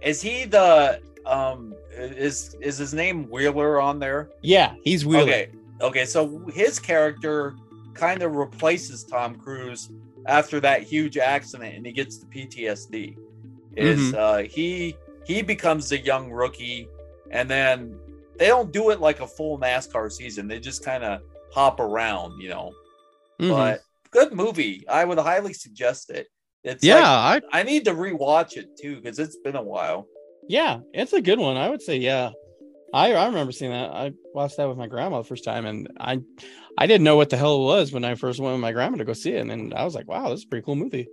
is he the um is is his name Wheeler on there? Yeah, he's Wheeler. Okay. Okay. So his character kind of replaces Tom Cruise after that huge accident, and he gets the PTSD. Is Mhm. uh he he becomes the young rookie, and then they don't do it like a full NASCAR season. They just kind of hop around, you know. Mhm. But good movie. I would highly suggest it. It's Yeah, like- I need to rewatch it too because it's been a while. Yeah, it's a good one. I would say, yeah. I I remember seeing that. I watched that with my grandma the first time, and I I didn't know what the hell it was when I first went with my grandma to go see it, and then I was like, wow, this is a pretty cool movie.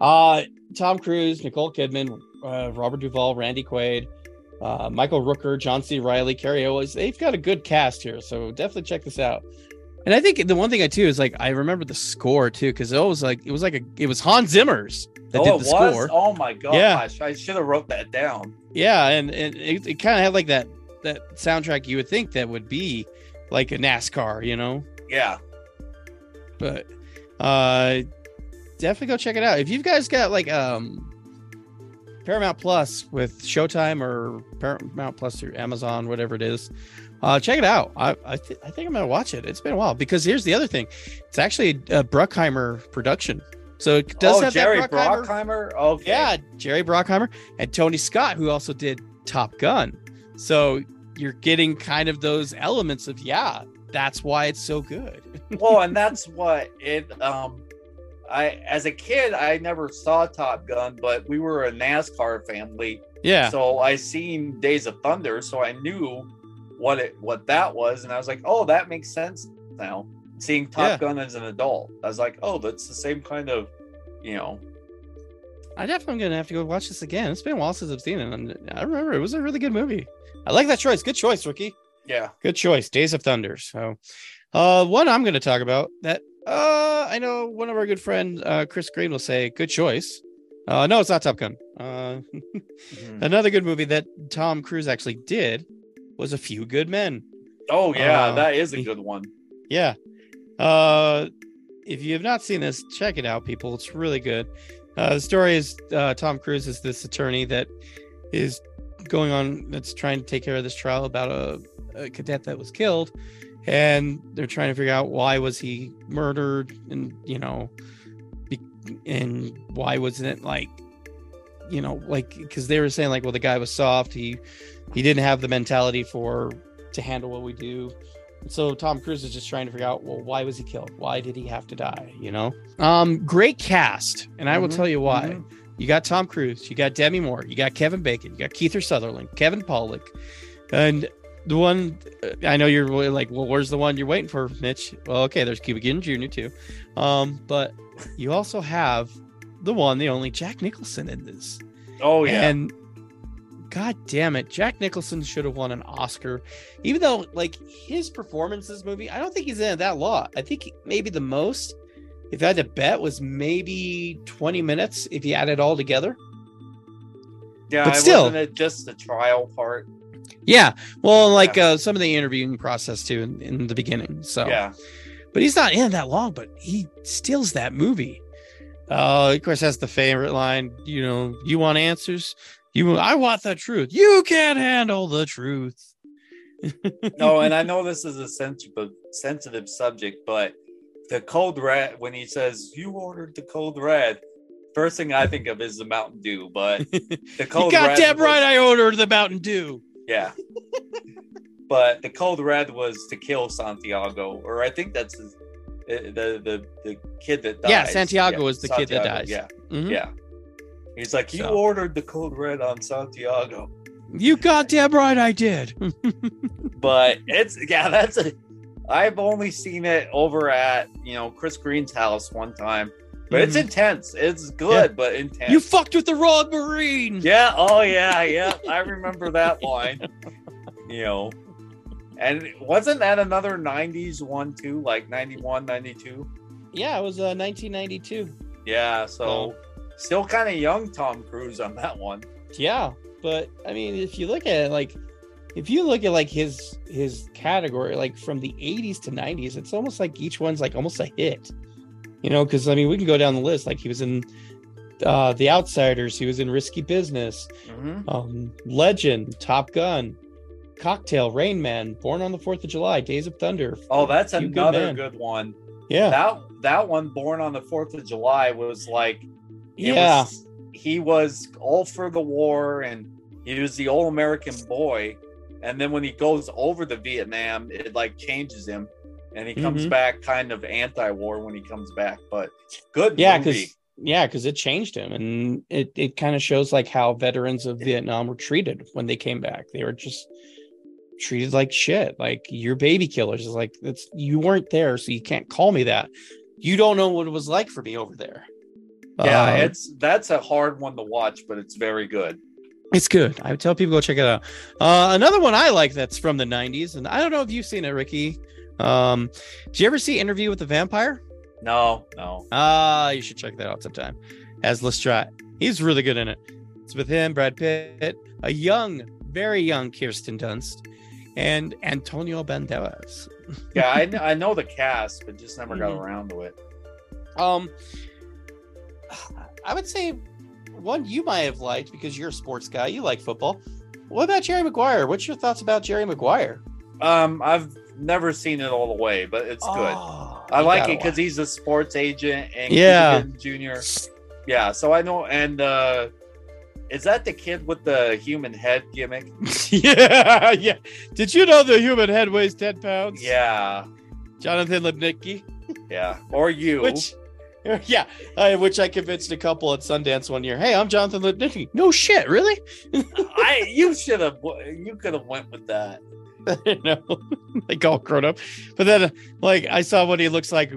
Uh, Tom Cruise, Nicole Kidman, uh, Robert Duvall, Randy Quaid, uh, Michael Rooker, John C. Reilly, Cary Elwes. They've got a good cast here, so definitely check this out. And I think the one thing I too is like I remember the score too because it was like it was like a it was Hans Zimmer's that oh, did it the was. score. Oh my gosh! Yeah. I should have wrote that down. Yeah, and, and it, it kind of had like that that soundtrack you would think that would be like a NASCAR, you know. Yeah. But uh definitely go check it out. If you guys got like um Paramount Plus with Showtime or Paramount Plus or Amazon, whatever it is, uh check it out. I I, th- I think I'm gonna watch it. It's been a while because here's the other thing. It's actually a Bruckheimer production. So it does oh, have that Jerry Bruckheimer- Brockheimer. Okay. yeah, Jerry Bruckheimer and Tony Scott, who also did Top Gun. So you're getting kind of those elements of yeah, that's why it's so good. well, and that's what it. Um, I as a kid, I never saw Top Gun, but we were a NASCAR family. Yeah. So I seen Days of Thunder, so I knew what it what that was, and I was like, oh, that makes sense now. Seeing Top Yeah. Gun as an adult, I was like, oh, that's the same kind of, you know, I definitely am gonna have to go watch this again. It's been a while since I've seen it, and I remember it was a really good movie. I like that choice. Good choice, Ricky. yeah. Good choice. Days of Thunder. So, uh, one I'm going to talk about that uh, I know one of our good friend uh, Chris Green will say, "Good choice." Uh, no, it's not Top Gun. Uh, Mhm. another good movie that Tom Cruise actually did was A Few Good Men. Oh yeah, Uh, that is a good one. Yeah. Uh, if you have not seen this, check it out, people. It's really good. Uh, the story is uh, Tom Cruise is this attorney that is going on that's trying to take care of this trial about a, a cadet that was killed, and they're trying to figure out why was he murdered, and you know, be, and why wasn't it like, you know, like because they were saying like, well, the guy was soft. He he didn't have the mentality for to handle what we do. So Tom Cruise is just trying to figure out, well, why was he killed? Why did he have to die? You know, um, great cast, and I will Mhm, tell you why. mhm. You got Tom Cruise, you got Demi Moore, you got Kevin Bacon, you got Kiefer Sutherland, Kevin Pollak, and the one I know you're really like, well, where's the one you're waiting for, Mitch? Well, okay, there's Cuba Gooding Jr. too, um, but you also have the one, the only Jack Nicholson in this. Oh yeah. And god damn it, Jack Nicholson should have won an Oscar. Even though like his performance in this movie, I don't think he's in it that lot. I think maybe the most, if I had to bet, was maybe 20 minutes if you add it all together. yeah, but still- just the trial part. Yeah. Well, like uh, some of the interviewing process too in, in the beginning. So Yeah. but he's not in that long, but he steals that movie. Uh, of course, that's the favorite line. You know, you want answers. You, I want the truth. You can't handle the truth. no, and I know this is a sensitive sensitive subject, but the code red when he says you ordered the code red, first thing I think of is the Mountain Dew. But the cold. You got red damn right. I ordered the Mountain Dew. Yeah. but the code red was to kill Santiago, or I think that's his, the the the kid that dies. Yeah, Santiago is the kid that Santiago, dies. Yeah, Mhm. yeah. He's like, you So- ordered the code red on Santiago, You goddamn right, I did. but it's yeah, that's a. I've only seen it over at you know Chris Green's house one time, but it's Mhm. intense. It's good, but intense. you fucked with the wrong marine. Yeah. Oh, yeah. Yeah. I remember that line. You know, and wasn't that another 90s one too? Like 91, 92? Yeah, it was uh, 1992. Yeah. So still kind of young Tom Cruise on that one. Yeah, but I mean, if you look at it, like, if you look at like his his category, like from the 80s to 90s, it's almost like each one's like almost a hit. You know, because I mean, we can go down the list. Like he was in uh The Outsiders, he was in Risky Business, Mhm. um, Legend, Top Gun, Cocktail, Rain Man, Born on the Fourth of July, Days of Thunder. Oh, that's Few Good another Men. good one. Yeah, That that one, born on the 4th of July, was like, yeah, was- he was all for the war and he was the all American boy. And then when he goes over to Vietnam, it like changes him and he comes Mhm. back kind of anti war when he comes back. But good yeah, movie. because yeah, because it changed him, and it it kind of shows like how veterans of Vietnam were treated when they came back. They were just treated like shit. Like you're baby killers. It's like it's you weren't there, so you can't call me that. You don't know what it was like for me over there. Yeah, Uh, it's that's a hard one to watch, but it's very good. it's good. I would tell people go check it out. Uh, another one I like that's from the '90s, and I don't know if you've seen it, Ricky. Um, did you ever see Interview with the Vampire? No, no. Ah, you should check that out sometime. As Lestat, he's really good in it. It's with him, Brad Pitt, a young, very young Kirsten Dunst, and Antonio Banderas. Yeah, I, I know the cast, but just never got Mhm. around to it. Um, I would say one you might have liked because you're a sports guy. You like football. What about Jerry Maguire? What's your thoughts about Jerry Maguire? Um, I've never seen it all the way, but it's good. Oh, I like it because he's a sports agent and Yeah. Junior. Yeah, so I know. And uh is that the kid with the human head gimmick? yeah, yeah. Did you know the human head weighs ten pounds? Yeah, Jonathan Lipnicki. yeah. Or you? Which, yeah, I, which I convinced a couple at Sundance one year. Hey, I'm Jonathan Lipnicki. No shit, really? I you should have you could have went with that. you know, like all grown up. But then, uh, like, I saw what he looks like,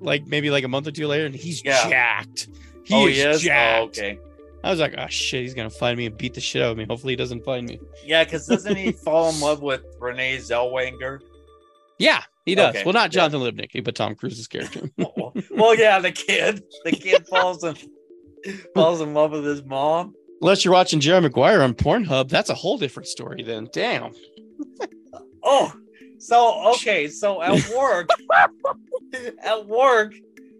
like maybe like a month or two later, and he's Yeah. jacked. He oh, is he is. jacked. Oh, okay. I was like, oh shit, he's gonna find me and beat the shit out of me. Hopefully, he doesn't find me. Yeah, because doesn't he fall in love with Renee Zellweger? Yeah, he does. Okay, Well, not yeah. Jonathan Lipnicki, but Tom Cruise's character. well, well, yeah, the kid. The kid falls in falls in love with his mom. Unless you're watching Jerry Maguire on Pornhub, that's a whole different story. Then, damn. Oh, so okay, so at work, at work,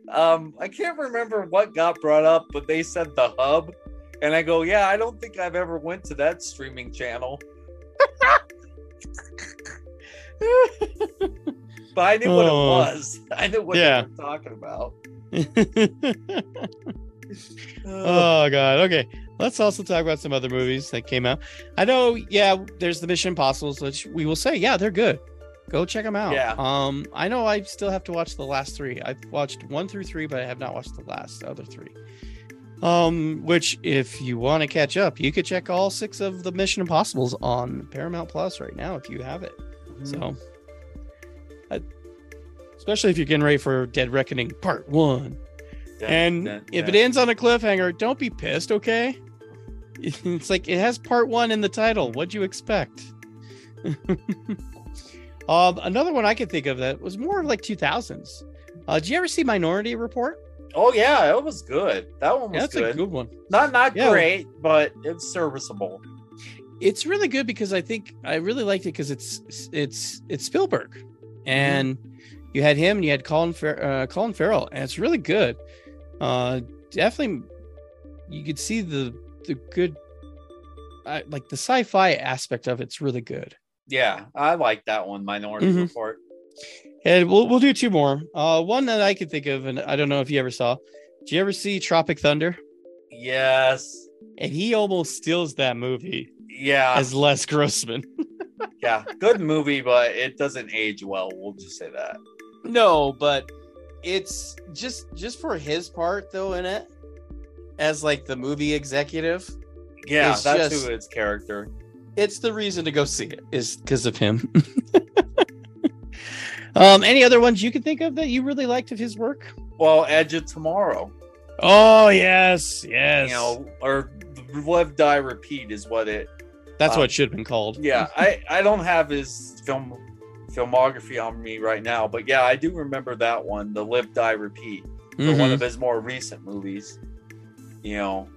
um, I can't remember what got brought up, but they said the hub, and I go, yeah, I don't think I've ever went to that streaming channel. but I knew what it Oh. was. I knew what Yeah. they were talking about. oh god. Okay. Let's also talk about some other movies that came out. I know, yeah, there's the Mission Impossible, which we will say, yeah, they're good. Go check them out. Yeah. Um, I know I still have to watch the last three. I've watched one through three, but I have not watched the last the other three. Um, which if you want to catch up, you could check all six of the Mission Impossibles on Paramount Plus right now if you have it. So, I, especially if you're getting ready for Dead Reckoning Part One. And if it ends on a cliffhanger, don't be pissed, okay? It's like it has part one in the title. What'd you expect? um, another one I could think of that was more of like 2000s. Uh, did you ever see Minority Report? Oh yeah, it was good. That one was Yeah, that's good. a good one. Not not Yeah. great, but it's serviceable. It's really good because I think I really liked it because it's it's it's Spielberg, and you had him and you had Colin Fer- uh, Colin Farrell, and it's really good. Uh, definitely, you could see the the good, uh, like the sci-fi aspect of it's really good. Yeah, I like that one, Minority Mhm. Report. And we'll we'll do two more. Uh, one that I could think of, and I don't know if you ever saw. Did you ever see Tropic Thunder? Yes. And he almost steals that movie Yeah. as Les Grossman. yeah, good movie, but it doesn't age well. We'll just say that. No, but it's just just for his part though in it, as like the movie executive. Yeah, that's just- who its character. It's the reason to go see it is because of him. um, any other ones you can think of that you really liked of his work? Well, Edge of Tomorrow, Oh yes, yes. you know, or Live, Die, Repeat is what it. That's um, what it should have been called. Yeah, I I don't have his film filmography on me right now, but yeah, I do remember that one, the Live, Die, Repeat, for one Mhm. of his more recent movies. You know,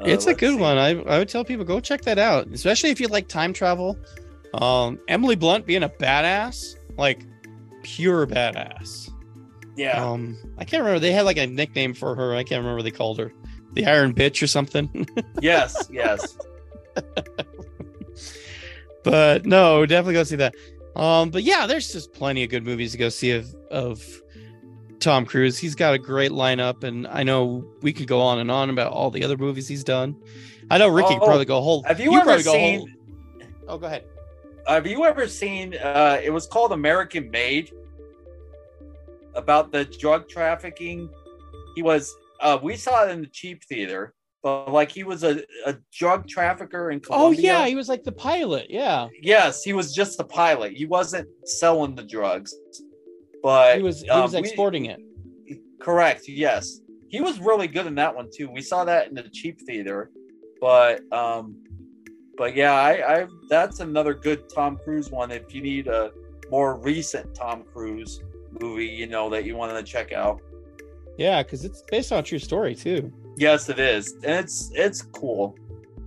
Uh, it's a good see. one. I, I would tell people go check that out, especially if you like time travel. Um, Emily Blunt being a badass, like pure badass. Yeah, Um, I can't remember. They had like a nickname for her. I can't remember what they called her. The Iron Bitch or something. yes, yes. but no, definitely go see that. Um, but yeah, there's just plenty of good movies to go see of of Tom Cruise. He's got a great lineup, and I know we could go on and on about all the other movies he's done. I know Ricky Oh, probably go whole. Have you, could ever probably go seen? whole- Oh, go ahead. Have you ever seen? Uh, it was called American Made. About the drug trafficking, he was. Uh, we saw it in the cheap theater, but like he was a, a drug trafficker in Colombia. Oh yeah, he was like the pilot. Yeah, Yes, he was just the pilot. He wasn't selling the drugs, but he was. He um, was we- exporting it. Correct. Yes, he was really good in that one too. We saw that in the cheap theater, but um, but yeah, I, I that's another good Tom Cruise one. If you need a more recent Tom Cruise movie, you know that you want to check out. Yeah, because it's based on a true story too. Yes, it is, and it's it's cool.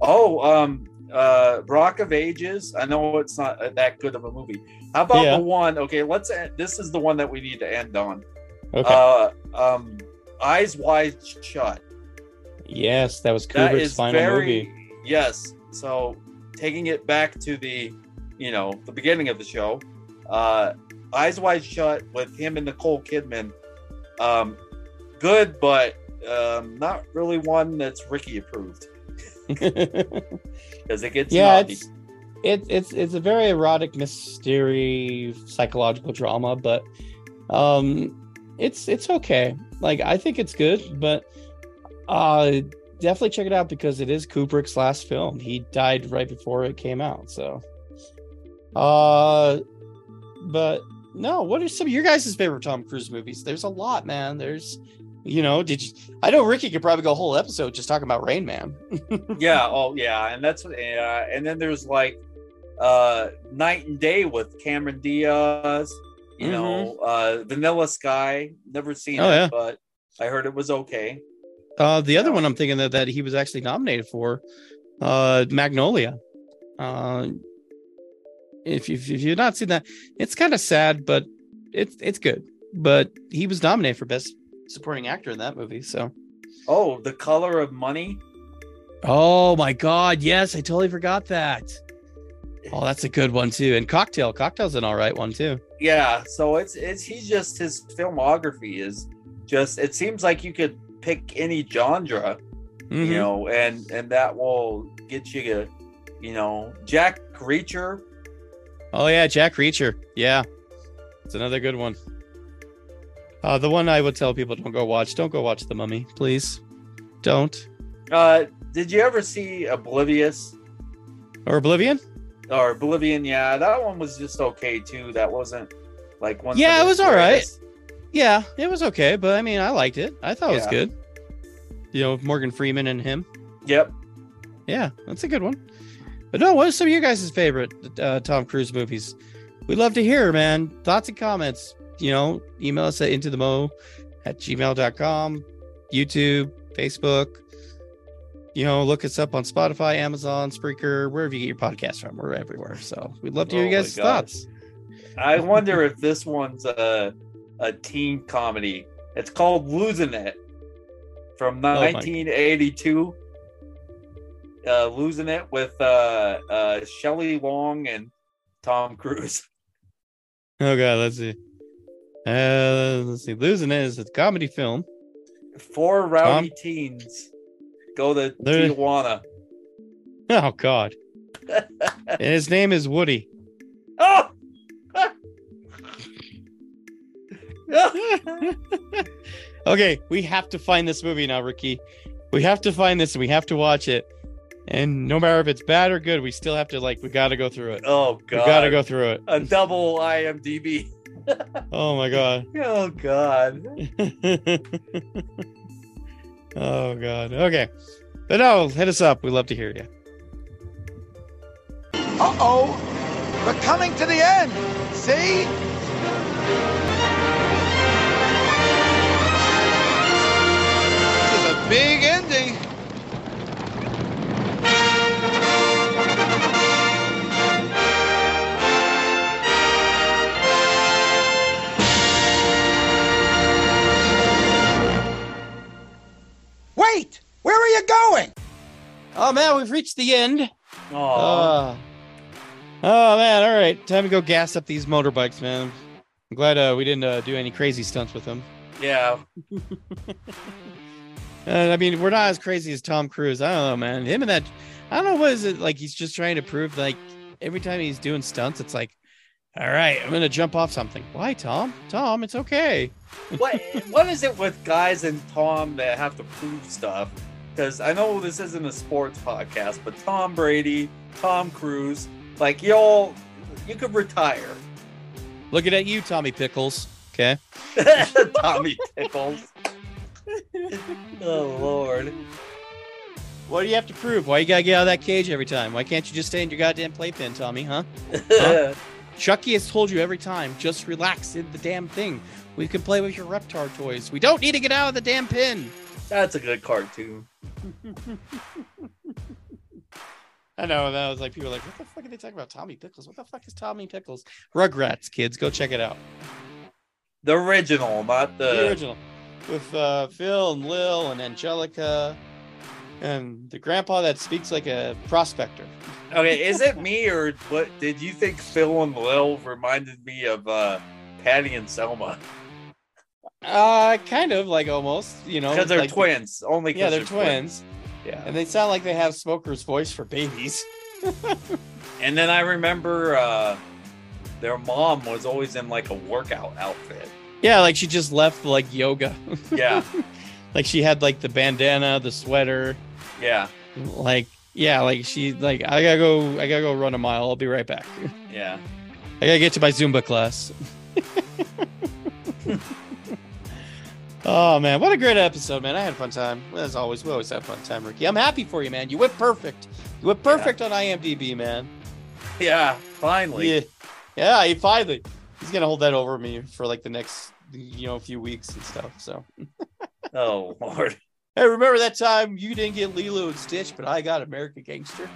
Oh, um, uh, Rock of Ages. I know it's not that good of a movie. How about Yeah. the one? Okay, let's. End, this is the one that we need to end on. Okay. Uh, um, Eyes Wide Shut. yes, that was That Kubrick's is final very movie. yes. So taking it back to the, you know, the beginning of the show, uh, Eyes Wide Shut with him and Nicole Kidman. Um, good, but um, not really one that's Ricky approved because it gets yeah, naughty. it's it, it's it's a very erotic mystery psychological drama, but um, it's it's okay. Like I think it's good, but uh, definitely check it out because it is Kubrick's last film. He died right before it came out, so. Uh, but no, what are some of your guys' favorite Tom Cruise movies? There's a lot, man. There's, you know, did you? I know Ricky could probably go a whole episode just talking about Rain Man. yeah oh yeah and that's yeah and then there's like uh knight and day with cameron diaz you know uh vanilla sky never seen Mm-hmm. Oh, it yeah. but i heard it was okay Uh, the other one I'm thinking that, that he was actually nominated for, uh, Magnolia. Uh, if, if, if you've not seen that, it's kind of sad, but it's it's good. But he was nominated for best supporting actor in that movie. So, oh the color of money oh my god, yes, I totally forgot that. Oh, that's a good one too. And Cocktail, Cocktail's an all right one too. yeah so it's it's he's just his filmography is just it seems like you could pick any genre Mhm. you know and and that will get you to you know jack reacher Oh yeah, Jack Reacher. Yeah, it's another good one. Uh, the one I would tell people don't go watch. Don't go watch The Mummy, please. Don't. uh did you ever see oblivious Or Oblivion. or Oblivion, yeah, that one was just okay too. That wasn't like one. Yeah, it was all right. Yeah, it was okay, but I mean, I liked it. I thought it was Yeah. good. You know, Morgan Freeman and him. Yep. Yeah, that's a good one. But no, what are some of your guys' favorite uh, Tom Cruise movies? We'd love to hear, man. Thoughts and comments. You know, email us at into the mo at gmail.com, YouTube, Facebook. You know, look us up on Spotify, Amazon, Spreaker, wherever you get your podcast from. We're everywhere. So we'd love to hear Oh your my guys' God. thoughts. I wonder if this one's a a teen comedy. It's called Losing It from Oh 1982. Uh, Losing It with uh, uh, Shelley Long and Tom Cruise. Oh god, let's see. Uh, let's see. Losing it is a comedy film. Four rowdy teens go to There- Tijuana. Oh god. and his name is Woody. Oh. okay, we have to find this movie now, Ricky. We have to find this and we have to watch it. And no matter if it's bad or good, we still have to like we gotta go through it. Oh god. We gotta go through it. A double IMDb. Oh my god. Oh god. oh god. Okay. But no, hit us up. We love to hear you. Uh oh. We're coming to the end. See? Reached the end. Oh. Uh, oh man, all right. Time to go gas up these motorbikes, man. I'm glad uh, we didn't uh, do any crazy stunts with them. yeah. Uh, I mean, we're not as crazy as Tom Cruise. I don't know, man. Him and that, I don't know what is it like. He's just trying to prove like every time he's doing stunts, it's like, all right, I'm gonna jump off something. Why, Tom? Tom, it's okay. what what is it with guys and Tom that have to prove stuff? Because I know this isn't a sports podcast, but Tom Brady, Tom Cruise, like y'all, you could retire. Looking at you, Tommy Pickles. Okay. Tommy Pickles. oh Lord. What do you have to prove? Why you gotta get out of that cage every time? Why can't you just stay in your goddamn playpen, Tommy? Huh? Huh? Chucky has told you every time, just relax in the damn thing. We can play with your Reptar toys. We don't need to get out of the damn pin. That's a good cartoon. I know that was like people were like, what the fuck are they talking about? Tommy Pickles? What the fuck is Tommy Pickles? Rugrats, kids, go check it out. The original, not the, The original with uh, Phil and Lil and Angelica and the grandpa that speaks like a prospector. Okay, is it me or what? Did you think Phil and Lil reminded me of uh, Patty and Selma? Uh, kind of like almost, you know, Because they're like- twins. Only Yeah, they're twins. Yeah. And they sound like they have Smoker's voice for babies. And then I remember uh, their mom was always in like a workout outfit. Yeah, like she just left like yoga. Yeah, like she had like the bandana, the sweater. yeah, Like yeah, like she like I gotta go. I gotta go run a mile. I'll be right back. yeah. I gotta get to my Zumba class. Oh man, what a great episode, man! I had a fun time. As always, we always have fun time, Ricky. I'm happy for you, man. You went perfect. You went perfect on IMDb, man. Yeah, finally. Yeah, yeah. He finally. He's gonna hold that over me for like the next, you know, few weeks and stuff. So. Oh Lord. Hey, remember that time you didn't get Lilo and Stitch, but I got American Gangster?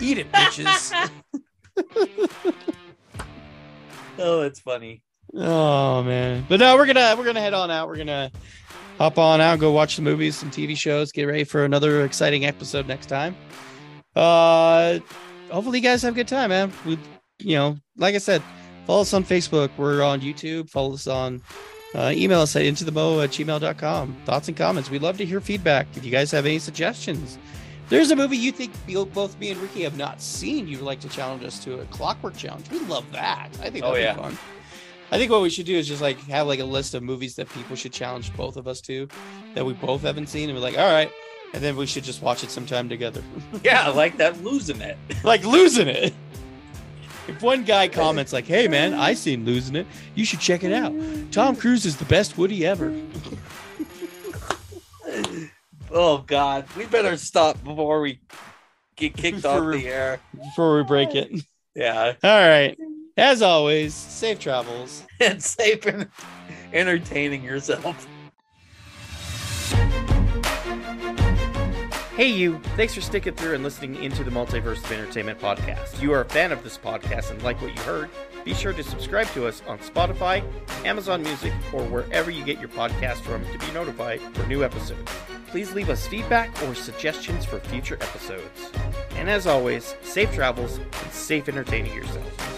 Eat it, bitches. Oh, that's funny. Oh man. But no, we're gonna we're gonna head on out. We're gonna hop on out, go watch some movies, some TV shows, get ready for another exciting episode next time. Uh hopefully you guys have a good time, man. We you know, like I said, follow us on Facebook. We're on YouTube. Follow us on uh, email us at into the mo at gmail.com. Thoughts and comments. We'd love to hear feedback. If you guys have any suggestions, there's a movie you think both me and Ricky have not seen, you'd like to challenge us to a clockwork challenge. We love that. I think that'd Oh, be yeah. fun. I think what we should do is just like have like a list of movies that people should challenge both of us to that we both haven't seen, and we're like, all right, and then we should just watch it sometime together. Yeah, like that losing it. like losing it. If one guy comments like, "Hey man, I seen losing it. You should check it out. Tom Cruise is the best Woody ever." Oh God, we better stop before we get kicked off the air. Before we break it. Yeah, All right. As always, safe travels. and safe and entertaining yourself. Hey, you. Thanks for sticking through and listening into the Multiverse of Entertainment podcast. If you are a fan of this podcast and like what you heard, be sure to subscribe to us on Spotify, Amazon Music, or wherever you get your podcast from to be notified for new episodes. Please leave us feedback or suggestions for future episodes. And as always, safe travels and safe entertaining yourself.